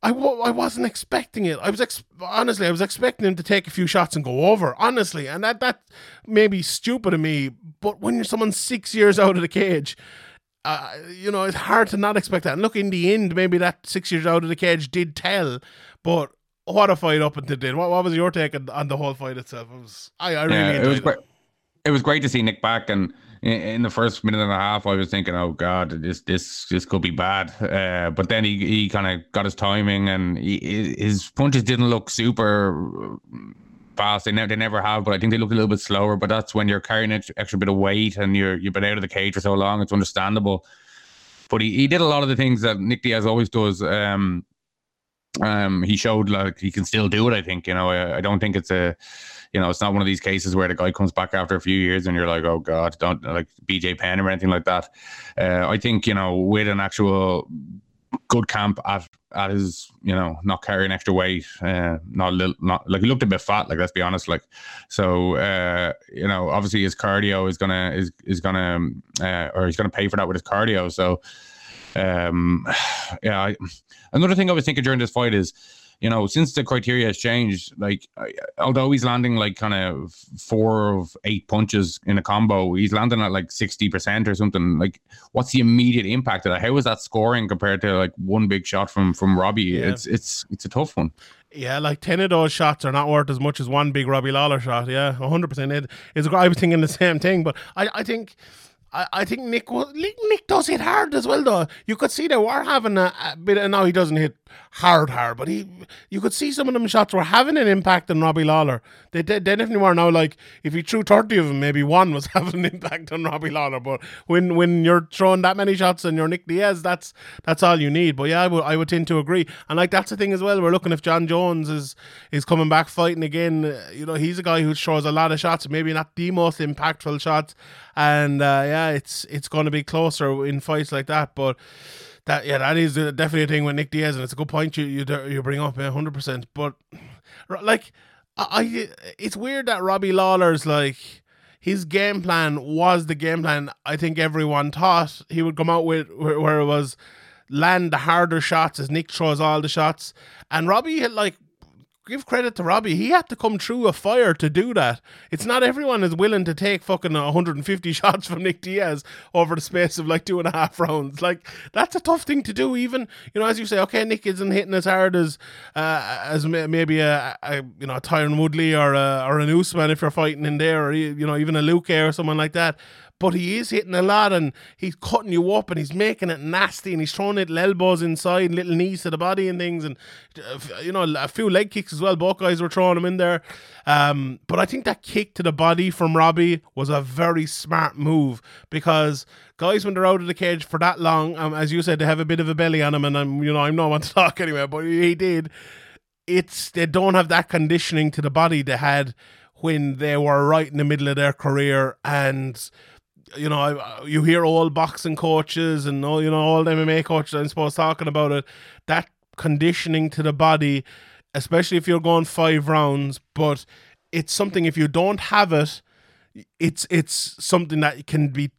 A: I, I wasn't expecting it. I was ex- honestly, I was expecting him to take a few shots and go over. Honestly, and that that may be stupid of me, but when you're someone six years out of the cage, uh, you know it's hard to not expect that. And look, in the end, maybe that six years out of the cage did tell. But what a fight up until then. What, what was your take on, on the whole fight itself? It was I, I really
B: Yeah,
A: enjoyed
B: it was
A: it.
B: great. It was great to see Nick back, and in, the first minute and a half, I was thinking, "Oh God, this this this could be bad." Uh, but then he he kind of got his timing, and he, his punches didn't look super fast. They never they never have, but I think they look a little bit slower. But that's when you're carrying an extra, extra bit of weight, and you're you've been out of the cage for so long. It's understandable. But he, he did a lot of the things that Nick Diaz always does. Um, um, he showed like he can still do it. I think you know. I, I don't think it's a, you know, it's not one of these cases where the guy comes back after a few years and you're like, oh god, don't like BJ Penn or anything like that. Uh, I think you know with an actual good camp at at his, you know, not carrying extra weight, uh, not a little, not like he looked a bit fat. Like let's be honest, like so. Uh, you know, obviously his cardio is gonna is is gonna uh, or he's gonna pay for that with his cardio. So um yeah I, another thing i was thinking during this fight is you know since the criteria has changed like although he's landing like kind of four of eight punches in a combo he's landing at like 60% or something like what's the immediate impact of that how is that scoring compared to like one big shot from from robbie
A: Yeah.
B: it's it's it's a tough one
A: Yeah, like ten of those shots are not worth as much as one big Robbie Lawler shot. Yeah, hundred percent. It is. I was thinking the same thing, but I, I think. I, I think Nick was, Nick does hit hard as well though. You could see they were having a, a bit of now he doesn't hit hard hard, but he you could see some of them shots were having an impact on Robbie Lawler. They, they, definitely were now like if he threw thirty of them, maybe one was having an impact on Robbie Lawler. But when when you're throwing that many shots and you're Nick Diaz, that's that's all you need. But yeah, I would I would tend to agree. And like that's the thing as well. We're looking if Jon Jones is is coming back fighting again. uh, You know, he's a guy who throws a lot of shots, maybe not the most impactful shots. And uh, yeah, it's it's going to be closer in fights like that. But that yeah, that is definitely a thing with Nick Diaz, and it's a good point you you, you bring up, hundred percent. But like, I, I it's weird that Robbie Lawler's like his game plan was the game plan. I think everyone thought he would come out with where, where it was land the harder shots as Nick throws all the shots, and Robbie had like. Give credit to Robbie. He had to come through a fire to do that. It's not everyone is willing to take fucking 150 shots from Nick Diaz over the space of like two and a half rounds. Like that's a tough thing to do. Even you know, as you say, okay, Nick isn't hitting as hard as uh, as maybe a, a you know a Tyron Woodley or a, or an Usman if you're fighting in there, or you know even a Luque or someone like that. But he is hitting a lot and he's cutting you up and he's making it nasty and he's throwing little elbows inside, little knees to the body and things, and uh, you know a few leg kicks as well. Both guys were throwing him in there, um, but I think that kick to the body from Robbie was a very smart move because guys when they're out of the cage for that long, um, as you said, they have a bit of a belly on them, and I'm you know I'm not one to talk anyway, but he did. It's they don't have that conditioning to the body they had when they were right in the middle of their career and you know, I, you hear all boxing coaches and all you know all the MMA coaches I suppose talking about it. That conditioning to the body, especially if you're going five rounds, but it's something if you don't have it, it's it's something that can be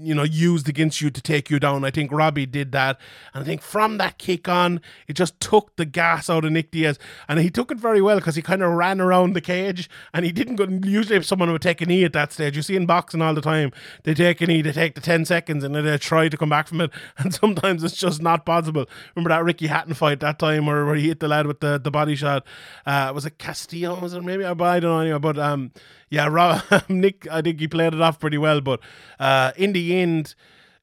A: you know used against you to take you down. I think Robbie did that, and I think from that kick on, it just took the gas out of Nick Diaz, and he took it very well because he kind of ran around the cage, and he didn't go. Usually, if someone would take a knee at that stage, you see in boxing all the time, they take a knee, they take the ten seconds, and then they try to come back from it, and sometimes it's just not possible. Remember that Ricky Hatton fight that time where, where he hit the lad with the, the body shot? Uh, was it Castillo? Was it maybe? I don't know anyway, but um yeah, Rob, Nick, I think he played it off pretty well, but uh, in the end,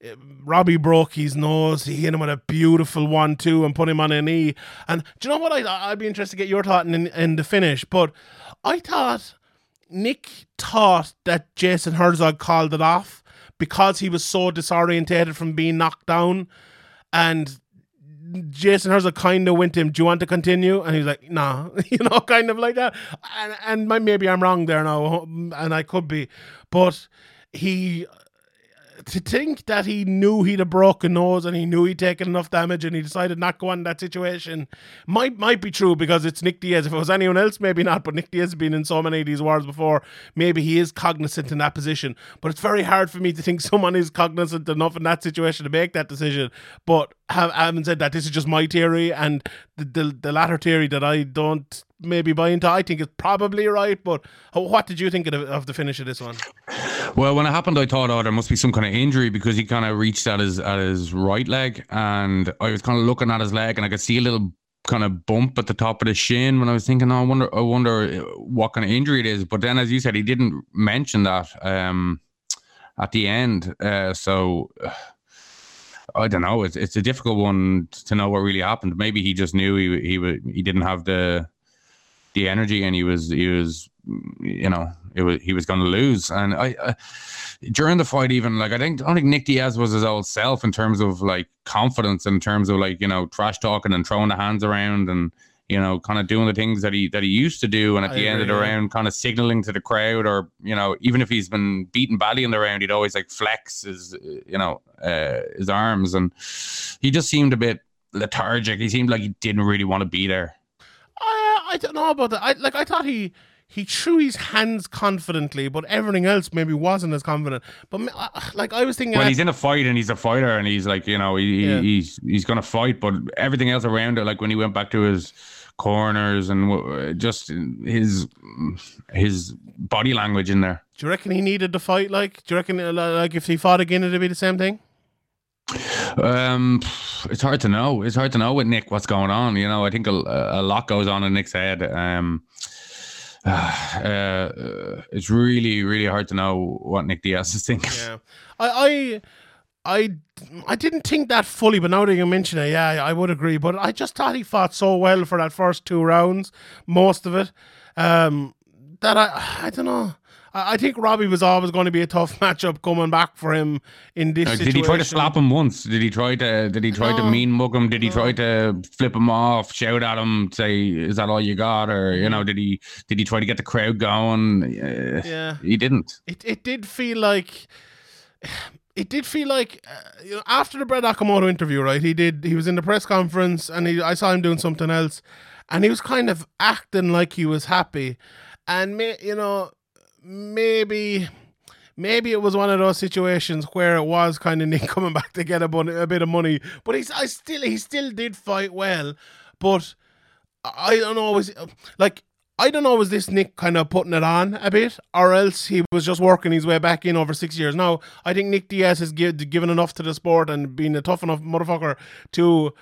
A: uh, Robbie broke his nose. He hit him with a beautiful one two and put him on a knee. And do you know what? I, I'd be interested to get your thought in, in the finish, but I thought Nick thought that Jason Herzog called it off because he was so disorientated from being knocked down. And Jason Herzog kind of went to him, Do you want to continue? And he's like, Nah, you know, kind of like that. And, and maybe I'm wrong there now, and I could be. But he to think that he knew he'd a broken nose and he knew he'd taken enough damage and he decided not go on that situation might might be true because it's Nick Diaz. If it was anyone else, maybe not. But Nick Diaz has been in so many of these wars before. Maybe he is cognizant in that position. But it's very hard for me to think someone is cognizant enough in that situation to make that decision. But have, having said that, this is just my theory and the, the, the latter theory that I don't maybe buy into. I think it's probably right. But what did you think of of the finish of this one?
B: Well, when it happened, I thought, oh, there must be some kind of injury because he kind of reached at his at his right leg, and I was kind of looking at his leg, and I could see a little kind of bump at the top of the shin. When I was thinking, oh, I wonder, I wonder what kind of injury it is. But then, as you said, he didn't mention that um, at the end. Uh, so. Uh, I don't know. It's it's a difficult one to know what really happened. Maybe he just knew he he he didn't have the the energy and he was he was you know it was he was going to lose and I, I during the fight even like I think I don't think Nick Diaz was his old self in terms of like confidence in terms of like you know trash talking and throwing the hands around and you know kind of doing the things that he that he used to do and at I the agree, end of the yeah. round kind of signaling to the crowd or you know even if he's been beaten badly in the round he'd always like flex his you know uh, his arms and he just seemed a bit lethargic he seemed like he didn't really want to be there
A: I don't know about that. I like. I thought he he threw his hands confidently, but everything else maybe wasn't as confident. But like I was thinking,
B: when he's in a fight and he's a fighter and he's like, you know, he, yeah. he's he's gonna fight, but everything else around it, like when he went back to his corners and just his his body language in there.
A: Do you reckon he needed to fight? Like, do you reckon uh, like if he fought again, it'd be the same thing?
B: Um, it's hard to know. It's hard to know with Nick what's going on. You know, I think a, a lot goes on in Nick's head. Um, uh, it's really, really hard to know what Nick Diaz is thinking.
A: Yeah, I, I, I, I didn't think that fully, but now that you mention it, yeah, I would agree. But I just thought he fought so well for that first two rounds, most of it, um, that I, I don't know. I think Robbie was always going to be a tough matchup coming back for him in this. Uh,
B: did he try to slap him once? Did he try to? Did he try no, to mean mug him? Did he no. try to flip him off, shout at him, say, "Is that all you got?" Or you know, did he? Did he try to get the crowd going? Uh, yeah, he didn't.
A: It it did feel like. It did feel like uh, you know, after the Brett Okamoto interview, right? He did. He was in the press conference, and he, I saw him doing something else, and he was kind of acting like he was happy, and me, you know, maybe maybe it was one of those situations where it was kind of Nick coming back to get a, bun- a bit of money, but he's I still he still did fight well, but I don't know was like I don't know was this Nick kind of putting it on a bit, or else he was just working his way back in over six years. Now I think Nick Diaz has give, given enough to the sport and been a tough enough motherfucker to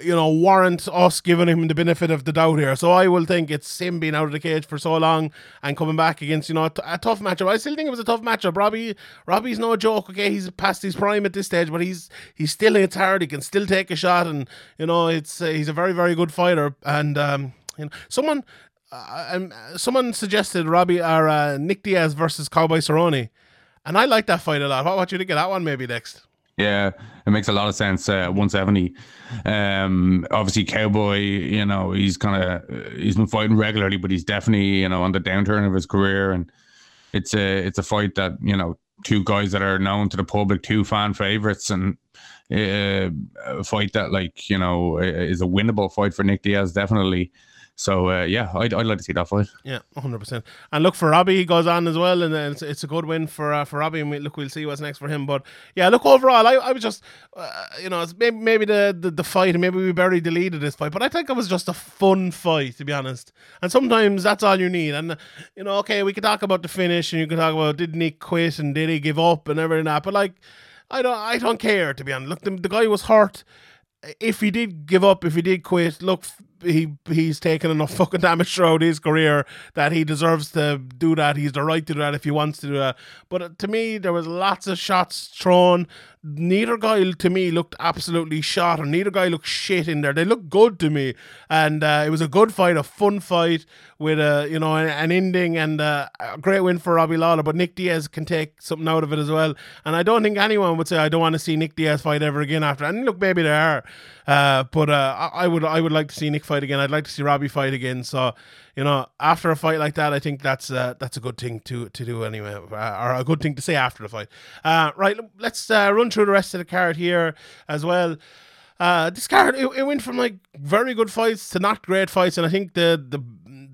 A: you know, warrant us giving him the benefit of the doubt here. So I will think it's him being out of the cage for so long and coming back against, you know, a, t- a tough matchup. I still think it was a tough matchup. Robbie, Robbie's no joke. Okay, he's past his prime at this stage, but he's he's still hits hard. He can still take a shot, and you know, it's uh, he's a very very good fighter. And um, you know, someone. Uh, um, someone suggested Robbie or uh, Nick Diaz versus Cowboy Cerrone, and I like that fight a lot. What, what you think of that one? Maybe next.
B: Yeah, it makes a lot of sense. Uh, 170. Um, obviously, Cowboy, you know, he's kind of he's been fighting regularly, but he's definitely you know on the downturn of his career, and it's a it's a fight that you know two guys that are known to the public, two fan favorites, and uh, a fight that like you know is a winnable fight for Nick Diaz, definitely. So uh, yeah, I'd, I'd like to see that fight.
A: Yeah, hundred percent. And look for Robbie, he goes on as well, and it's, it's a good win for uh, for Robbie. And we, look, we'll see what's next for him. But yeah, look overall, I, I was just uh, you know maybe maybe the, the the fight, maybe we barely deleted this fight, but I think it was just a fun fight to be honest. And sometimes that's all you need. And you know, okay, we could talk about the finish, and you can talk about did Nick quit and did he give up and everything that, but like I don't I don't care to be honest. Look, the, the guy was hurt. If he did give up, if he did quit, look, he he's taken enough fucking damage throughout his career that he deserves to do that. He's the right to do that if he wants to do that. But uh, to me, there was lots of shots thrown. Neither guy to me looked absolutely shot, or neither guy looked shit in there. They looked good to me, and uh, it was a good fight, a fun fight with a you know an, ending and uh, a great win for Robbie Lawler. But Nick Diaz can take something out of it as well, and I don't think anyone would say I don't want to see Nick Diaz fight ever again after. And look, maybe they are, uh, but uh, I, I would I would like to see Nick fight again. I'd like to see Robbie fight again. So you know, after a fight like that, I think that's uh, that's a good thing to to do anyway, uh, or a good thing to say after the fight. Uh, right, let's uh, run through the rest of the card here as well. Uh, this card it, it went from like very good fights to not great fights, and I think the the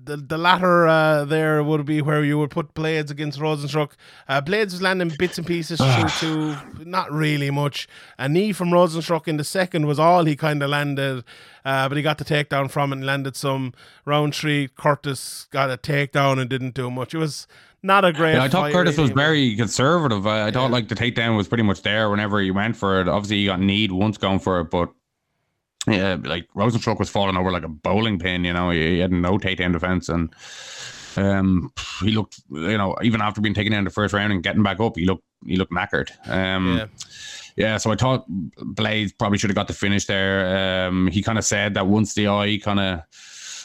A: the, the latter uh, there would be where you would put Blaydes against Rozenstruik. Uh, Blaydes was landing bits and pieces to, to not really much. A knee from Rozenstruik in the second was all he kind of landed, uh, but he got the takedown from it and landed some. Round three, Curtis got a takedown and didn't do much. It was not a great.
B: Yeah, I thought Curtis was very conservative. I, I thought like the takedown was pretty much there whenever he went for it. Obviously, he got need once going for it, but yeah, like Rozenstruik was falling over like a bowling pin. You know, he, he had no takedown defense, and um, he looked, you know, even after being taken down in the first round and getting back up, he looked he looked knackered. Um,
A: Yeah.
B: yeah, so I thought Blaydes probably should have got the finish there. Um, he kind of said that once the eye kind of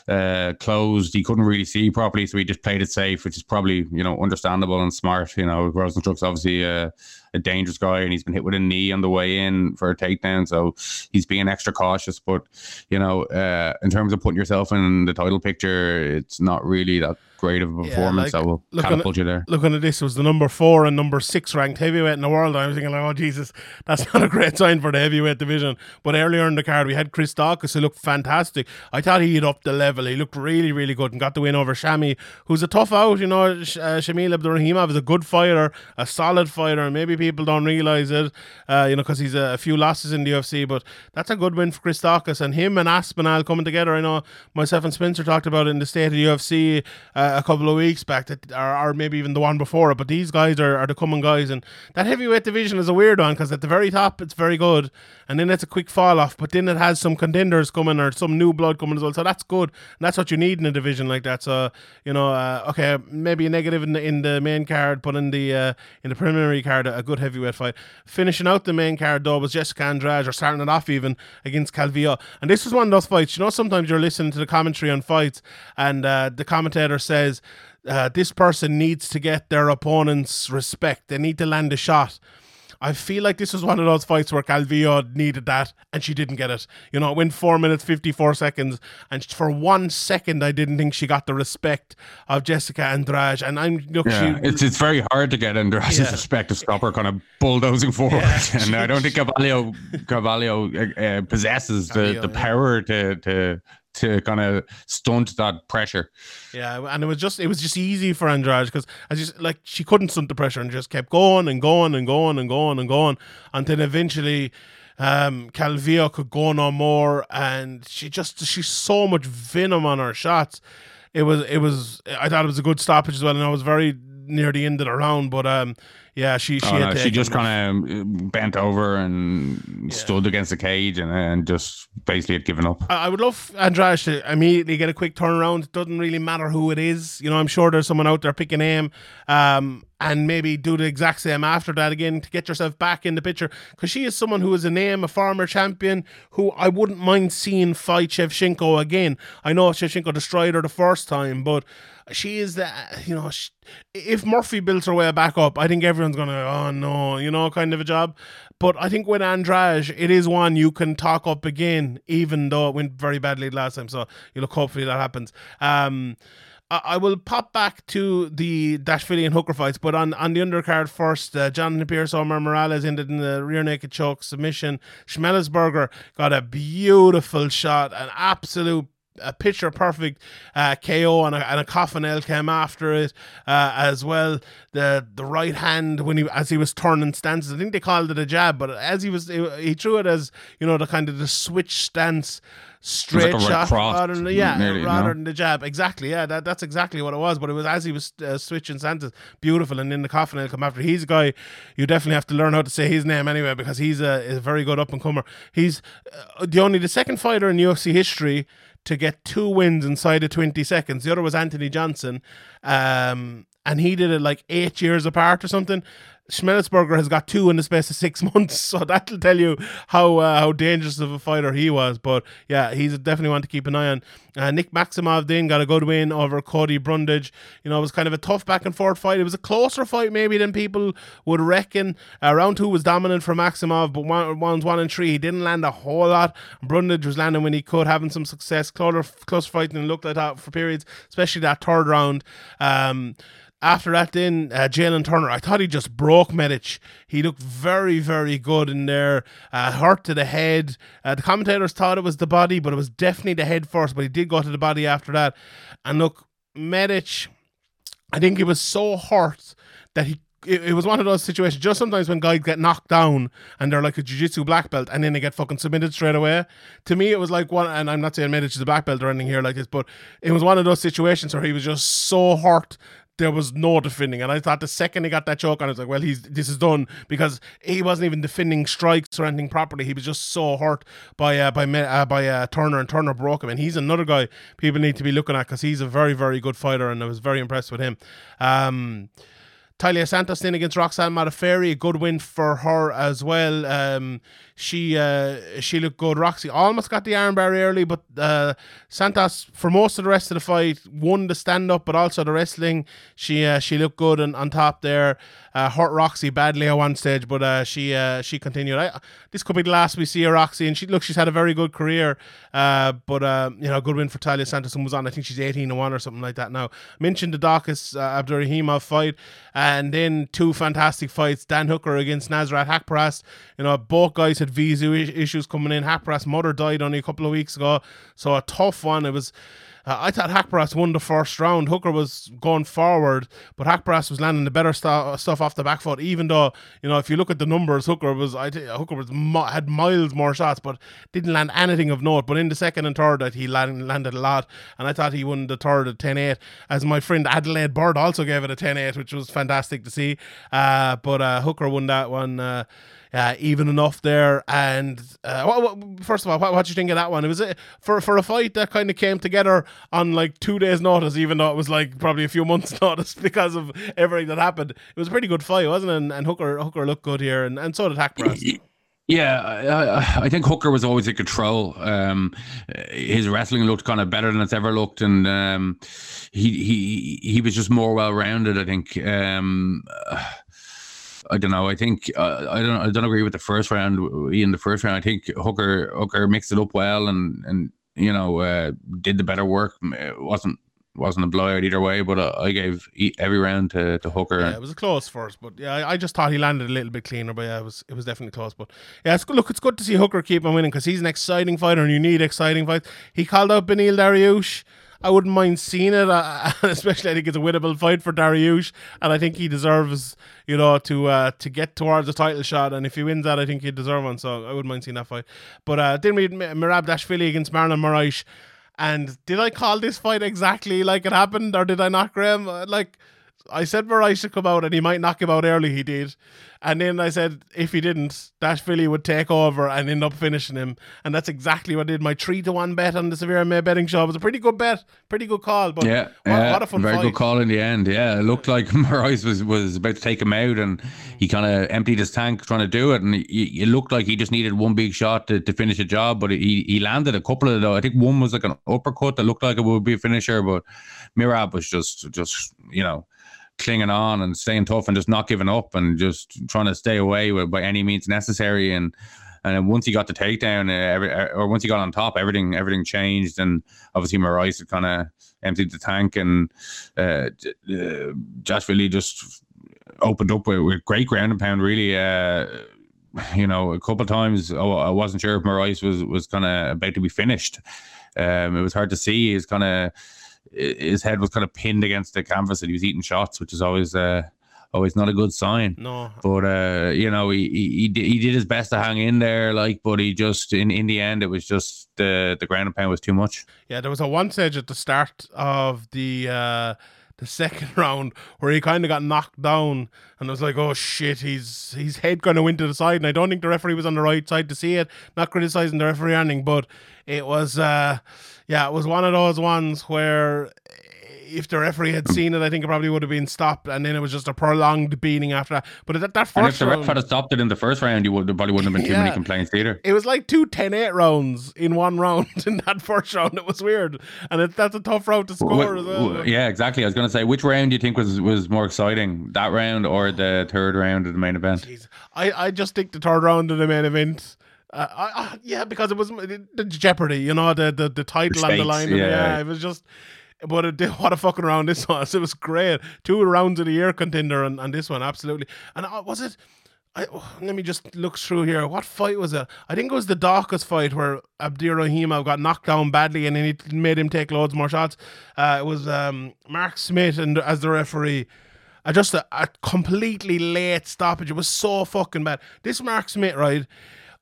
B: uh, closed, he couldn't really see properly, so he just played it safe, which is probably you know understandable and smart. You know, Rozenstruik's obviously a, a dangerous guy, and he's been hit with a knee on the way in for a takedown, so he's being extra cautious. But you know, uh, in terms of putting yourself in the title picture, it's not really that great of a
A: Yeah,
B: performance
A: like,
B: that will catapult you there.
A: Looking at this, it was the number four and number six ranked heavyweight in the world. I was thinking, like, oh Jesus, that's not a great sign for the heavyweight division. But earlier in the card, we had Chris Daukaus, who looked fantastic. I thought he'd up the level. He looked really, really good and got the win over Shami, who's a tough out. You know, Sh- uh, Shamil Abdurakhimov is a good fighter, a solid fighter, and maybe people don't realize it, uh, you know, because he's a, a few losses in the UFC. But that's a good win for Chris Daukaus and him and Aspinall coming together. I know myself and Spencer talked about it in the state of the UFC uh, a couple of weeks back, that, or, or maybe even the one before it. But these guys are, are the coming guys, and that heavyweight division is a weird one because at the very top it's very good, and then it's a quick fall off. But then it has some contenders coming or some new blood coming as well, so that's good. And that's what you need in a division like that. So you know, uh, okay, maybe a negative in the in the main card, but in the uh, in the preliminary card, a good heavyweight fight. Finishing out the main card though was Jessica Andrade, or starting it off even against Calvillo, and this was one of those fights. You know, sometimes you're listening to the commentary on fights, and uh, the commentator says. Uh, this person needs to get their opponent's respect. They need to land a shot. I feel like this was one of those fights where Calvillo needed that and she didn't get it. You know, it went four minutes, 54 seconds. And for one second, I didn't think she got the respect of Jessica Andrade. And I'm, look,
B: Yeah,
A: she,
B: it's it's very hard to get under
A: Yeah.
B: respect to stop her kind of bulldozing forward,
A: Yeah.
B: and I don't think Carvalho Carvalho uh, uh, possesses the,
A: Carvalho,
B: the power to to to kind of stunt that pressure.
A: Yeah, and it was just it was just easy for Andrade because I just like she couldn't stunt the pressure and just kept going and going and going and going and going until eventually um Calvillo could go no more and she just she's so much venom on her shots. It was it was I thought it was a good stoppage as well and I was very near the end of the round, but um Yeah, she she,
B: Oh,
A: had
B: no, she just kind of bent over and stood against the cage and, and just basically had given up.
A: I I would love Andrade to immediately get a quick turnaround. It doesn't really matter who it is. You know, I'm sure there's someone out there picking him. Um, and maybe do the exact same after that again to get yourself back in the picture. Because she is someone who is a name, a former champion, who I wouldn't mind seeing fight Shevchenko again. I know Shevchenko destroyed her the first time, but she is the, you know, sh if Murphy builds her way back up, I think everyone's to, oh no, you know, kind of a job. But I think with Andrade, it is one you can talk up again, even though it went very badly last time. So you look, hopefully that happens. Um, I I will pop back to the Dashvili and Hooker fights, but on, on the undercard first, uh, Jonathan Pearce, Omar Morales ended in the rear naked choke submission. Semelsberger got a beautiful shot, an absolute a picture perfect uh, KO and a, and a coffin L came after it uh, as well. The the right hand when he as he was turning stances, I think they called it a jab, but as he was he threw it as you know the kind of the switch stance straight
B: like
A: shot rather than the, yeah
B: nearly,
A: rather
B: know?
A: than the jab exactly yeah that, that's exactly what it was but it was as he was uh, switching stances beautiful and then the coffin will come after he's a guy you definitely have to learn how to say his name anyway because he's a, a very good up and comer he's uh, the only the second fighter in UFC history to get two wins inside of 20 seconds. The other was Anthony Johnson um and he did it like eight years apart or something Semelsberger has got two in the space of six months, so that'll tell you how uh, how dangerous of a fighter he was. But yeah, he's definitely one to keep an eye on. Uh, Nick Maximov then got a good win over Cody Brundage. You know, it was kind of a tough back and forth fight. It was a closer fight maybe than people would reckon. Uh, round two was dominant for Maximov, but one, rounds one and three he didn't land a whole lot. Brundage was landing when he could, having some success. Closer, close fighting looked like that for periods, especially that third round. Um, after that, then uh, Jalen Turner, I thought he just broke Medic. He looked very, very good in there. Uh, hurt to the head. Uh, the commentators thought it was the body, but it was definitely the head first. But he did go to the body after that. And look, Medic, I think he was so hurt that he. It, was one of those situations. Just sometimes when guys get knocked down and they're like a jiu-jitsu black belt, and then they get fucking submitted straight away. To me, it was like one. And I'm not saying Medic is a black belt or anything here like this, but it was one of those situations where he was just so hurt there was no defending. And I thought the second he got that choke on, I was like, well, he's this is done because he wasn't even defending strikes or anything properly. He was just so hurt by uh, by uh, by uh, Turner, and Turner broke him. And he's another guy people need to be looking at because he's a very very good fighter, and I was very impressed with him. Um, Taila Santos in against Roxanne Modafferi, a good win for her as well. Um, she uh, she looked good. Roxy almost got the armbar early, but uh, Santos for most of the rest of the fight won the stand up, but also the wrestling. She uh, she looked good and on top there. Uh, hurt Roxy badly at one stage, but uh, she uh, she continued. I, this could be the last we see of Roxy, and she look she's had a very good career. Uh, but uh, you know, good win for Taila Santos and was on. I think she's eighteen to one or something like that now. Mentioned the Daukaus uh, Abdurakhimov fight, and then two fantastic fights. Dan Hooker against Nasrat Haqparast. You know, both guys had visa issues coming in. Haqparast' mother died only a couple of weeks ago, so a tough one. It was. Uh, I thought Haqparast won the first round. Hooker was going forward, but Haqparast was landing the better stu- stuff off the back foot. Even though you know, if you look at the numbers, Hooker was I think Hooker was had miles more shots, but didn't land anything of note. But in the second and third, that he land, landed a lot, and I thought he won the third at 10-8. As my friend Adelaide Byrd also gave it a 10-8, which was fantastic to see. Uh, but uh, Hooker won that one. Uh, uh, even enough there. And uh, what, what, first of all, what what do you think of that one? It was uh, for for a fight that kind of came together on like two days' notice, even though it was like probably a few months' notice because of everything that happened. It was a pretty good fight, wasn't it? And, and Hooker Hooker looked good here, and, and so did Haqparast.
B: Yeah, I, I- think Hooker was always in control. Um, his wrestling looked kind of better than it's ever looked, and um, he he he was just more well rounded. I think. Um, I don't know. I think uh, I don't. I don't agree with the first round. In the first round, I think Hooker Hooker mixed it up well, and and you know uh, did the better work. It wasn't wasn't a blowout either way, but uh, I gave every round to, to Hooker.
A: Yeah, it was a close first, but yeah, I, I just thought he landed a little bit cleaner. But yeah, it was it was definitely close. But yeah, it's good. Look, it's good to see Hooker keep on winning because he's an exciting fighter, and you need exciting fights. He called out Beneil Dariush. I wouldn't mind seeing it, uh, especially I think it's a winnable fight for Dariush, and I think he deserves, you know, to uh, to get towards a title shot. And if he wins that, I think he deserves one. So I wouldn't mind seeing that fight. But uh, then we had Mi- Merab Dashvili against Marlon Moraes. And did I call this fight exactly like it happened, or did I not, Graham? Uh, Like, I said Moraes should come out and he might knock him out early. He did, and then I said if he didn't, Dash Philly would take over and end up finishing him, and that's exactly what I did. My three to one bet on the Severe May betting show was a pretty good bet, pretty good call. But
B: Yeah,
A: what,
B: yeah,
A: what a fun
B: very
A: fight.
B: good call in the end. Yeah, it looked like Moraes was, was about to take him out, and he kind of emptied his tank trying to do it, and he, it looked like he just needed one big shot to, to finish the job. But he he landed a couple of though. I think one was like an uppercut that looked like it would be a finisher, but Merab was just just you know clinging on and staying tough and just not giving up and just trying to stay away with, by any means necessary and. And once he got the takedown, uh, every, uh, or once he got on top, everything everything changed. And obviously, Moraes had kind of emptied the tank, and uh, uh, Josh really just opened up with, with great ground and pound. Really, uh, you know, a couple times oh, I wasn't sure if Moraes was was kind of about to be finished. Um, it was hard to see. His kind of his head was kind of pinned against the canvas, and he was eating shots, which is always uh, always not a good sign.
A: No,
B: But uh, you know, he, he he did, he did his best to hang in there, like, but he just in in the end, it was just the the ground and pound was too much.
A: Yeah, there was a one stage at the start of the uh the second round where he kind of got knocked down, and I was like, "Oh shit, he's his head kind of went to the side." And I don't think the referee was on the right side to see it. Not criticizing the referee or anything, but it was, uh yeah, it was one of those ones where if the referee had um, seen it, I think it probably would have been stopped, and then it was just a prolonged beating after that. But that, that
B: And if the ref had stopped it in the first round, you would there probably wouldn't have been too many complaints either.
A: it was like two 10-8 rounds in one round in that first round. It was weird, and it, that's a tough round to score well.
B: yeah, exactly. I was going to say, which round do you think was was more exciting, that round or the third round of the main event?
A: Jeez. I, I just think the third round of the main event. Uh, I, yeah, because it was the, the Jeopardy, you know, the the, the title on the line. and
B: yeah.
A: it was just. But it did, what a fucking round this was. It was great. Two rounds of the year contender, and, and this one absolutely. And uh, was it? I, oh, let me just look through here. What fight was it? I think it was the Daukaus fight where Abdurakhimov got knocked down badly, and then it made him take loads more shots. Uh, it was um, Mark Smith and as the referee. I just a, a completely late stoppage. It was so fucking bad. This Mark Smith, right?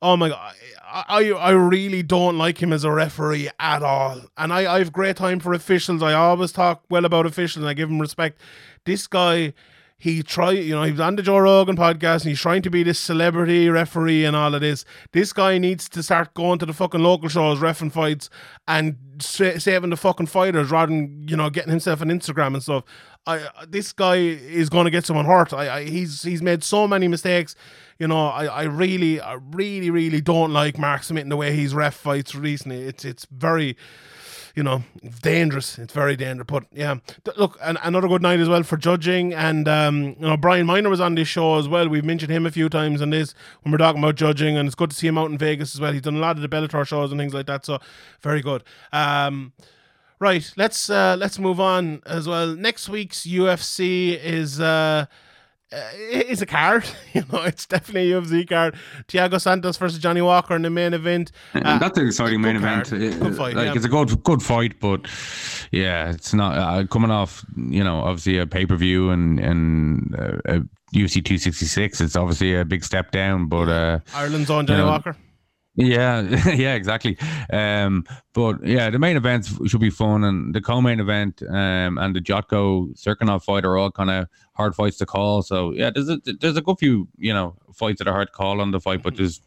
A: Oh my god, I, I really don't like him as a referee at all. And I, I have great time for officials. I always talk well about officials and I give him respect. This guy, he tried, you know, he was on the Joe Rogan podcast and he's trying to be this celebrity referee and all of this. This guy needs to start going to the fucking local shows, refing fights, and sa- saving the fucking fighters rather than you know getting himself on Instagram and stuff. I this guy is going to get someone hurt. I, I he's he's made so many mistakes. You know, I, I really I really really don't like Mark Smith and the way he's ref fights recently. It's it's very you know, dangerous. It's very dangerous. But yeah, look, an, another good night as well for judging. And um, you know, Brian Miner was on this show as well. We've mentioned him a few times on this when we're talking about judging, and it's good to see him out in Vegas as well. He's done a lot of the Bellator shows and things like that. So very good. Um, right, let's uh, let's move on as well. Next week's UFC is. Uh, uh, it's a card, you know. It's definitely a UFC card. Thiago Santos versus Johnny Walker in the main event.
B: And
A: Uh,
B: that's an exciting main event.
A: fight,
B: like
A: yeah.
B: it's a good good fight, but yeah, it's not uh, coming off. You know, obviously a pay per view and and uh, a UFC two sixty six. It's obviously a big step down, but uh,
A: Ireland's on Johnny
B: you know,
A: Walker.
B: Yeah, yeah, exactly. Um, but yeah, the main events should be fun, and the co-main event um, and the Jotko Cirkunov fight are all kind of hard fights to call. So yeah, there's a there's a good few you know fights that are hard to call on the fight, but there's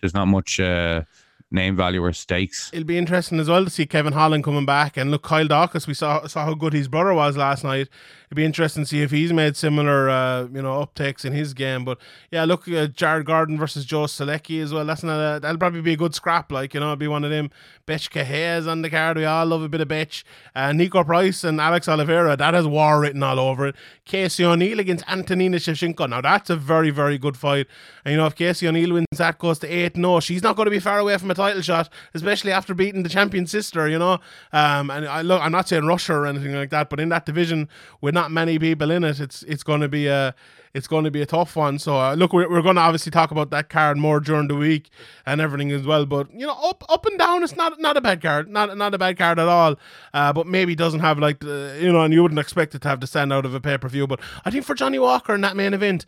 B: there's not much uh, name value or stakes.
A: It'll be interesting as well to see Kevin Holland coming back and look Kyle Daukaus. We saw saw how good his brother was last night. It'd be interesting to see if he's made similar uh, you know uptakes in his game. But yeah, look uh, Jared Gordon versus Joe Solecki as well. That's not a, that'll probably be a good scrap. Like you know, it'd be one of them. Betch Hayes on the card. We all love a bit of Betch. Uh, Niko Price and Alex Oliveira. That has war written all over it. Casey O'Neill against Antonina Shevchenko. Now that's a very very good fight. And you know if Casey O'Neill wins that goes to eight. No, she's not going to be far away from a title shot, especially after beating the champion sister. You know, um, and I look, I'm not saying Russia or anything like that, but in that division we're not many people in it, it's it's going to be a it's going to be a tough one. So uh, look, we're, we're going to obviously talk about that card more during the week and everything as well. But you know, up up and down, it's not not a bad card, not not a bad card at all. Uh, but maybe doesn't have like the you know, and you wouldn't expect it to have the stand out of a pay per view. But I think for Johnny Walker in that main event,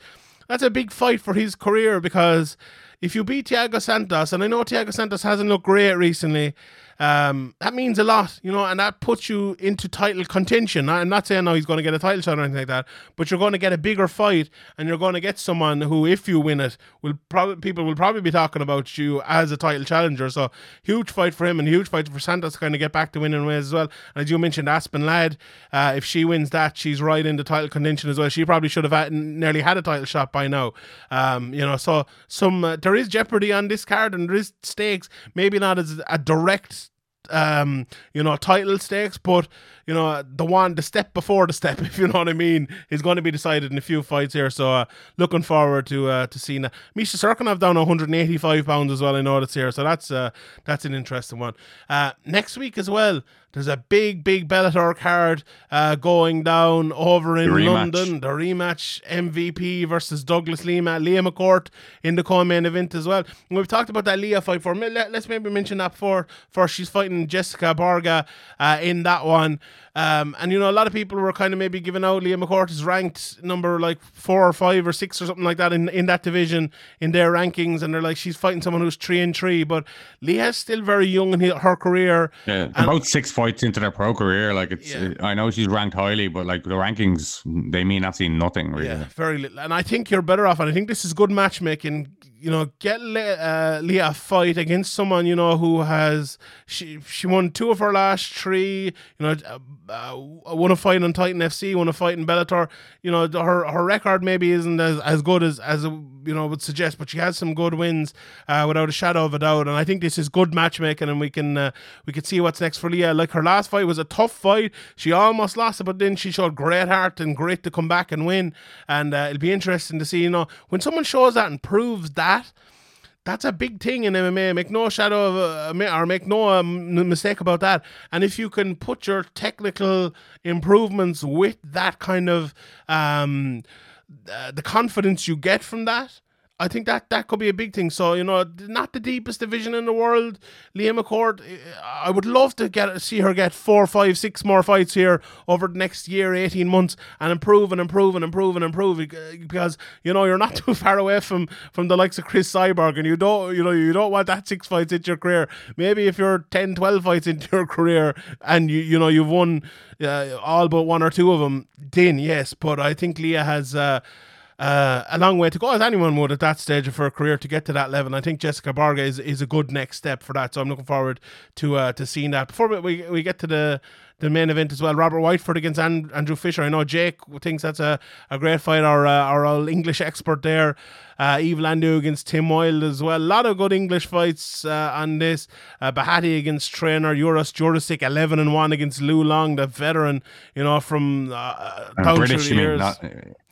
A: that's a big fight for his career because if you beat Thiago Santos, and I know Thiago Santos hasn't looked great recently, um, that means a lot, you know, and that puts you into title contention. I'm not saying now he's going to get a title shot or anything like that, but you're going to get a bigger fight, and you're going to get someone who, if you win it, will probably people will probably be talking about you as a title challenger. So huge fight for him, and huge fight for Santos to kind of get back to winning ways as well. And as you mentioned, Aspen Ladd, uh, if she wins that, she's right in the title contention as well. She probably should have had, nearly had a title shot by now. Um, you know, so some uh, there is jeopardy on this card, and there is stakes. Maybe not as a direct um you know title stakes but you know the one the step before the step if you know what i mean is going to be decided in a few fights here so uh, looking forward to uh to seeing that misha Cirkunov down 185 pounds as well i know that's here so that's uh that's an interesting one uh next week as well there's a big, big Bellator card uh, going down over in
B: The.
A: London. The rematch MVP versus Douglas Lima, Leah McCourt in the co-main event as well. And we've talked about that Leah fight for. Let, us maybe mention that for for she's fighting Jessica Borga uh, in that one. Um, and you know, a lot of people were kind of maybe giving out Leah McCourt is ranked number like four or five or six or something like that in, in that division in their rankings, and they're like she's fighting someone who's three and three, but Leah's still very young in her career.
B: Yeah,
A: And-
B: about six fights into their pro career. Like it's,
A: Yeah.
B: I know she's ranked highly, but like the rankings, they mean absolutely nothing. Really.
A: Yeah, very little. And I think you're better off. And I think this is good matchmatchmaking. You know, get Le- uh, Leah a fight against someone you know who has she she won two of her last three. You know, uh, uh, won a fight on Titan FC, won a fight in Bellator. You know, her her record maybe isn't as, as good as as you know would suggest, but she has some good wins uh, without a shadow of a doubt. And I think this is good matchmaking, and we can uh, we can see what's next for Leah. Like her last fight was a tough fight. She almost lost it, but then she showed great heart and great to come back and win. And uh, it'll be interesting to see. You know, when someone shows that and proves that. That's a big thing in MMA. Make no shadow of a, a or make no um, mistake about that. And if you can put your technical improvements with that kind of um, uh, the confidence you get from that, I think that that could be a big thing. So you know, not the deepest division in the world, Leah McCourt. I would love to get see her get four, five, six more fights here over the next year, eighteen months, and improve and improve and improve and improve. Because you know you're not too far away from from the likes of Cris Cyborg, and you don't you know you don't want that six fights into your career. Maybe if you're 10, 12 fights into your career and you you know you've won uh, all but one or two of them, then yes. But I think Leah has. Uh, uh, a long way to go, as anyone would at that stage of her career to get to that level. And I think Jessica Borga is, is a good next step for that. So I'm looking forward to uh, to seeing that. Before we, we, we get to the the main event as well, Robert Whiteford against An- Andrew Fisher. I know Jake thinks that's a, a great fight. Our uh, our old English expert there, uh, Yves Landu against Tim Wilde as well. A lot of good English fights uh, on this. Uh, Bahati against trainer Juras Jurasic, eleven and one against Lou Long, the veteran. You know from uh,
B: And British, you mean, not,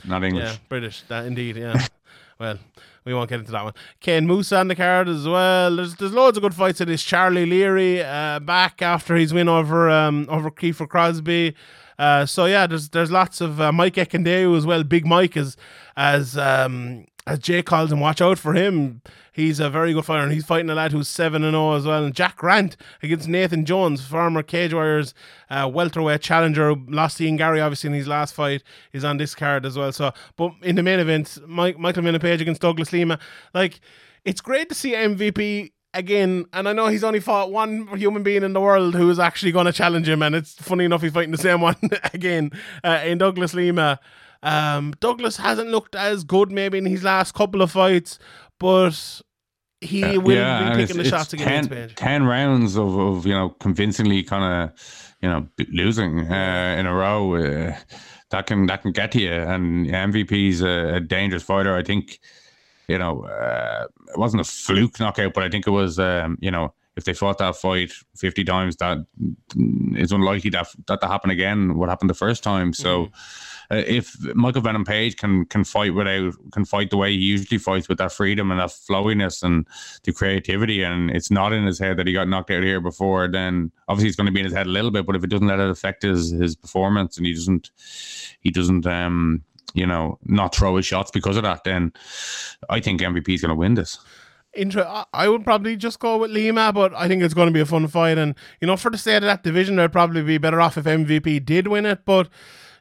B: not English.
A: Yeah, British. That indeed. Yeah. well, we won't get into that one. Kane Mousah on the card as well. There's there's loads of good fights in this. Charlie Leary uh, back after his win over um over Kiefer Crosbie. Uh, so yeah, there's there's lots of uh, Mike Ekundayo as well. Big Mike as as um as Jay calls him. Watch out for him. He's a very good fighter, and he's fighting a lad who's seven and zero as well. And Jack Grant against Nathan Jones, former Cage Warriors uh, welterweight challenger, lost to Ian Garry obviously in his last fight, is on this card as well. So, but in the main event, Mike, Michael Venom Page against Douglas Lima, like it's great to see MVP again. And I know he's only fought one human being in the world who is actually going to challenge him, and it's funny enough he's fighting the same one again uh, in Douglas Lima. Um, Douglas hasn't looked as good maybe in his last couple of fights, but he
B: Uh,
A: will
B: and
A: be taking the shots against
B: 10,
A: Page.
B: 10 rounds of, of you know convincingly kind of you know losing uh, in a row uh, that can that can get to you. And MVP's a, a dangerous fighter. I think you know uh, it wasn't a fluke knockout but I think it was um, you know if they fought that fight 50 times that it's unlikely that that to happen again what happened the first time. So uh, if Michael Venom Page can can fight without can fight the way he usually fights with that freedom and that flowiness and the creativity and it's not in his head that he got knocked out here before then obviously it's going to be in his head a little bit but if it doesn't let it affect his his performance and he doesn't he doesn't um you know not throw his shots because of that then I think MVP is going to win this
A: Inter- I- would probably just go with Lima, but I think it's going to be a fun fight. And, you know, for the state of that division, they'd probably be better off if MVP did win it. But,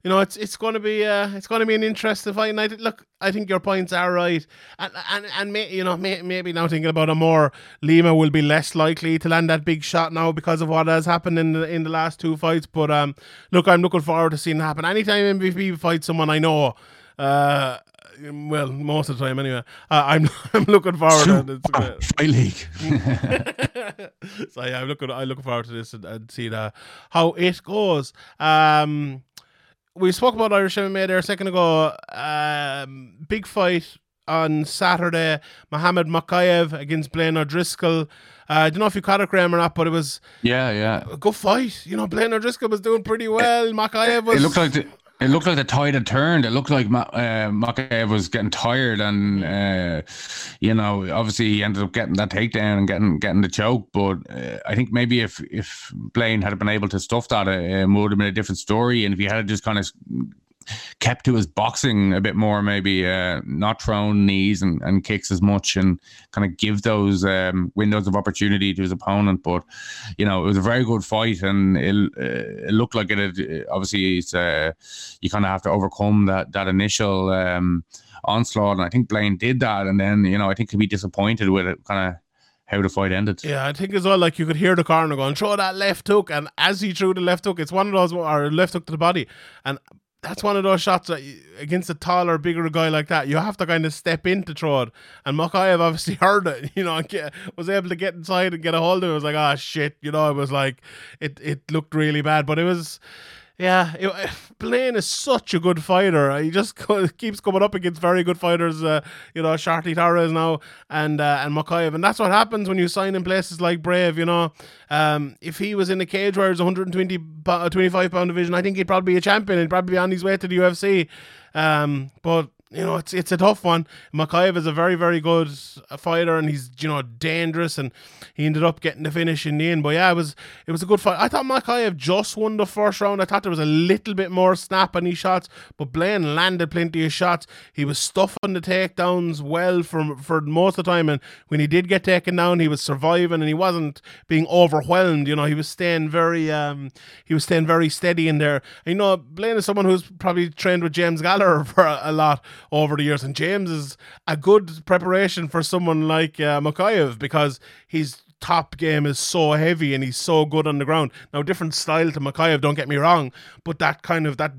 A: you know, it's it's going to be uh, it's going to be an interesting fight. And I, look, I think your points are right, and and and may, you know may, maybe now thinking about it more, Lima will be less likely to land that big shot now because of what has happened in the in the last two fights. But um, look, I'm looking forward to seeing it happen. Anytime MVP fights someone I know, uh, well, most of the time anyway. Uh, I'm I'm looking forward to it. It's great.
B: League.
A: so yeah, I'm looking I'm looking forward to this and, and see that how it goes. Um, we spoke about Irish MMA there a second ago. Um, big fight on Saturday. Mohammed Mokaev against Blaine O'Driscoll. Uh, I don't know if you caught it, Graham, or not, but it was
B: yeah, yeah.
A: a good fight. You know, Blaine O'Driscoll was doing pretty well. Mokaev was.
B: It looked like the, it looked like the tide had turned. It looked like uh, Mokaev was getting tired, and uh, you know, obviously he ended up getting that takedown and getting getting the choke. But uh, I think maybe if if Blaine had been able to stuff that, uh, it would have been a different story. And if he had just kind of kept to his boxing a bit more, maybe uh, not thrown knees and, and kicks as much, and kind of give those um, windows of opportunity to his opponent. But you know, it was a very good fight, and it, uh, it looked like it. Had, obviously, it's uh, you kind of have to overcome that that initial um, onslaught, and I think Blaine did that, and then you know, I think he'd be disappointed with it, kind of how the fight ended.
A: Yeah, I think as well, like you could hear the corner going, throw that left hook. And as he threw the left hook, it's one of those, or left hook to the body. And that's one of those shots that against a taller, bigger guy like that, you have to kind of step in to throw it. And Mokaev obviously heard it, you know, get, was able to get inside and get a hold of it. It was like, ah, shit, you know, it was like, it, it looked really bad. But it was, yeah, it, Blaine is such a good fighter. He just co- keeps coming up against very good fighters, uh, you know, Shorty Torres now and uh, and Mokaev. And that's what happens when you sign in places like Brave, you know. Um, if he was in a cage where it's 120, po- 25 pound division, I think he'd probably be a champion. He'd probably be on his way to the UFC. Um, but you know, it's it's a tough one. Mokaev is a very, very good fighter, and he's you know dangerous, and he ended up getting the finish in the end. But yeah, it was it was a good fight. I thought Mokaev just won the first round. I thought there was a little bit more snap on his shots, but Blaine landed plenty of shots. He was stuffing the takedowns well for for most of the time, and when he did get taken down, he was surviving, and he wasn't being overwhelmed. You know, he was staying very um he was staying very steady in there. And, you know, Blaine is someone who's probably trained with James Gallagher for a, a lot over the years, and James is a good preparation for someone like uh, Mokaev because his top game is so heavy and he's so good on the ground. Now, different style to Mokaev, don't get me wrong, but that kind of that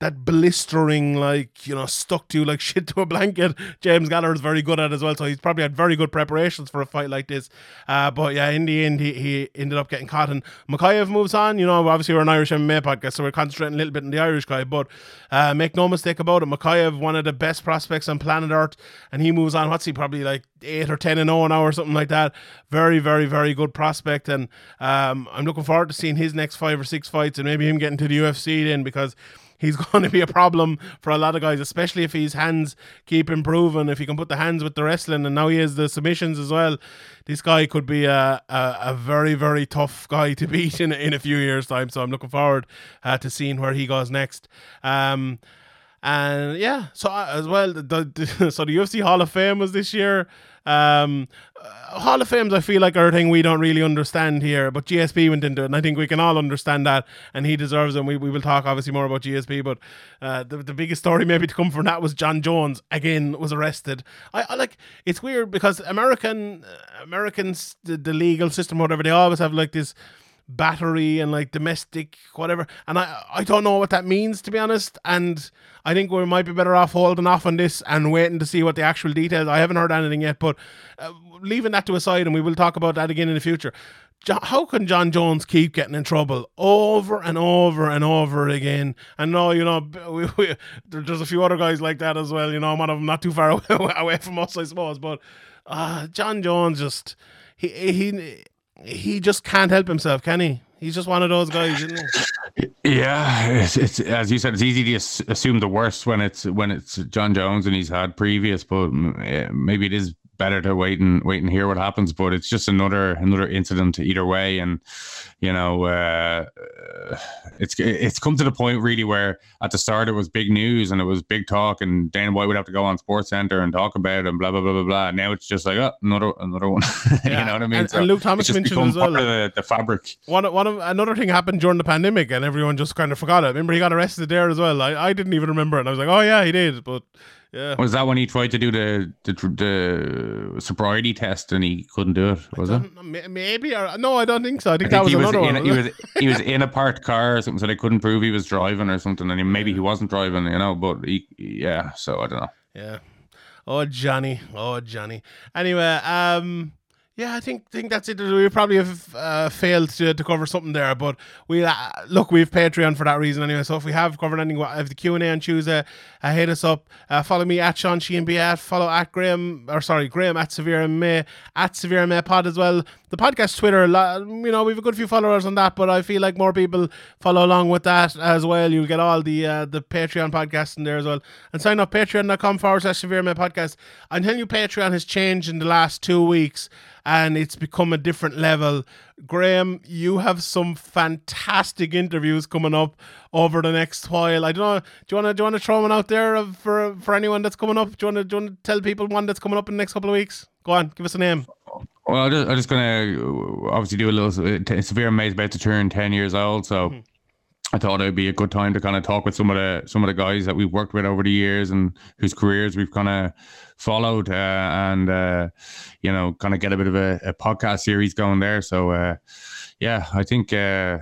A: that blistering, like you know, stuck to you like shit to a blanket. James Gallagher is very good at as well, so he's probably had very good preparations for a fight like this. Uh, but yeah, in the end, he, he ended up getting caught. And Mokaev moves on. You know, obviously we're an Irish MMA podcast, so we're concentrating a little bit on the Irish guy. But uh, make no mistake about it, Mokaev, one of the best prospects on planet Earth, and he moves on. What's he probably like eight or ten and zero now or something like that? Very, very, very good prospect, and um, I'm looking forward to seeing his next five or six fights, and maybe him getting to the UFC then because he's going to be a problem for a lot of guys, especially if his hands keep improving. If he can put the hands with the wrestling, and now he has the submissions as well, this guy could be a, a, a very, very tough guy to beat in, in a few years' time. So I'm looking forward uh, to seeing where he goes next. Um, and yeah, so uh, as well, the, the, so the UFC Hall of Fame was this year. Um, uh, Hall of Fames, I feel like are a thing we don't really understand here, but GSP went into it, and I think we can all understand that, and he deserves it. And we, we will talk obviously more about GSP, but uh, the the biggest story maybe to come from that was Jon Jones again was arrested. I, I like it's weird because American uh, Americans the, the legal system whatever they always have like this battery and like domestic whatever and i i don't know what that means to be honest and i think we might be better off holding off on this and waiting to see what the actual details i haven't heard anything yet but uh, leaving that to aside and we will talk about that again in the future how can Jon Jones keep getting in trouble over and over and over again? And no, you know, we, we, there's a few other guys like that as well. You know, one of them not too far away, away from us, I suppose. But uh, Jon Jones just he he he just can't help himself, can he? He's just one of those guys, isn't he?
B: Yeah, it's, it's as you said, it's easy to assume the worst when it's when it's Jon Jones and he's had previous, but eh, maybe it is better to wait and wait and hear what happens. But it's just another another incident either way, and you know, uh, it's it's come to the point really where at the start it was big news and it was big talk, and Dana White would have to go on Sports Center and talk about it and blah blah blah blah blah. Now it's just like oh, another another one.
A: Yeah.
B: you know what I mean?
A: And- and Luke Thomas mentioned as well,
B: part of the, the fabric.
A: One, one of another thing happened during the pandemic, and everyone just kind of forgot it. Remember, he got arrested there as well. I, I didn't even remember it. And I was like, oh yeah, he did. But yeah,
B: Was that when he tried to do the the, the sobriety test and he couldn't do it? Was it?
A: Maybe or no, I don't think so. I think,
B: I
A: that was
B: was
A: another
B: in
A: one.
B: he was he was in a parked car or something, so they couldn't prove he was driving or something, and he, maybe he wasn't driving, you know. But he, yeah, so I don't know.
A: Yeah. Oh Johnny. Oh Johnny. Anyway, um yeah, I think think that's it. We probably have uh, failed to, to cover something there, but we uh, look we've Patreon for that reason anyway. So if we have covered anything, if the Q and A on Tuesday, uh, hit us up. Uh, follow me at Sean Sheehan B at follow at Graham or sorry Graham at Severe May at Severe May Pod as well. The podcast Twitter, you know, we've a good few followers on that, but I feel like more people follow along with that as well. You'll get all the uh, the Patreon podcasts in there as well. And sign up patreon.com forward slash severe May podcast. I'm telling you, Patreon has changed in the last two weeks and it's become a different level. Graham, you have some fantastic interviews coming up over the next while. I don't know. Do you want to do you want to throw one out there for for anyone that's coming up? Do you want to do you want to tell people one that's coming up in the next couple of weeks? Go on, give us a name.
B: Well, I'm just, I'm just gonna uh, obviously do a little. uh, Severe May's about to turn ten years old, so I thought it'd be a good time to kind of talk with some of the some of the guys that we've worked with over the years and whose careers we've kind of followed, uh, and uh, you know, kind of get a bit of a, a podcast series going there. So, uh, yeah, I think. Uh,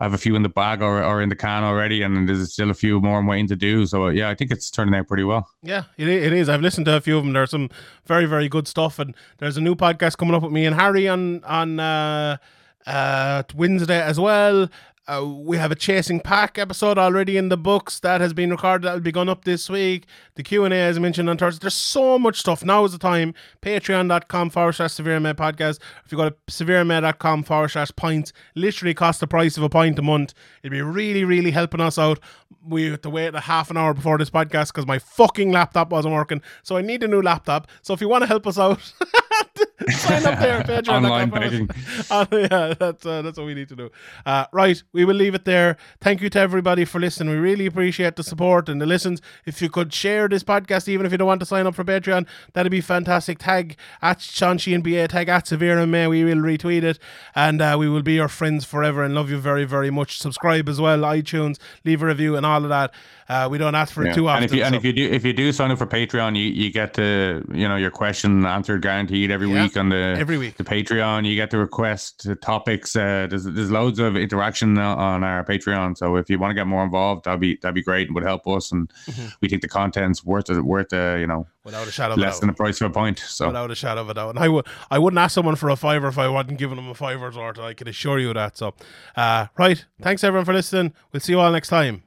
B: I have a few in the bag or, or in the can already, and there's still a few more I'm waiting to do. So, uh, yeah, I think it's turning out pretty well.
A: Yeah, it, it is. I've listened to a few of them. There's some very, very good stuff, and there's a new podcast coming up with me and Harry on on uh, uh, Wednesday as well. Uh, we have a chasing pack episode already in the books that has been recorded. That will be going up this week. The Q and A, as I mentioned on Thursday. There's so much stuff. Now is the time. Patreon.com forward slash Severe Med podcast. If you go to severemed.com forward slash points, literally cost the price of a pint a month. It'd be really, really helping us out. We had to wait a half an hour before this podcast because my fucking laptop wasn't working. So I need a new laptop. So if you want to help us out, sign up there. Patreon.com
B: Online begging.
A: uh, yeah, that's uh, that's what we need to do. Uh, right, we will leave it there. Thank you to everybody for listening. We really appreciate the support and the listens. If you could share this podcast, even if you don't want to sign up for Patreon, that'd be fantastic. Tag at Sean Sheehan BA, tag at Severe and May. We will retweet it, and uh, we will be your friends forever and love you very, very much. Subscribe as well, iTunes, leave a review, and all of that. Uh, we don't ask for it
B: Yeah.
A: too often.
B: And if you and if you do if you do sign up for Patreon, you, you get to you know your question answered guaranteed every
A: Yeah.
B: week on the
A: Every week.
B: the Patreon. You get to request topics. Uh, there's there's loads of interaction on- our Patreon. So if you want to get more involved, that'd be that'd be great and would help us. And
A: Mm-hmm.
B: we think the content's worth it worth uh, you know
A: without a shadow of
B: less than the price of a pint. So
A: without a shadow of a doubt. And I would I wouldn't ask someone for a fiver if I wasn't giving them a fiver's worth. I can assure you that. So, uh, right. Thanks everyone for listening. We'll see you all next time.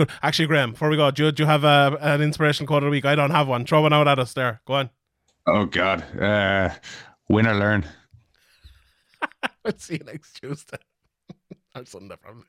A: Good. Actually, Graham, before we go, do you, do you have uh, an inspiration quote of the week? I don't have one. Throw one out at us there. Go on.
B: oh god, uh, win or learn.
A: We'll see you next Tuesday or Sunday, probably.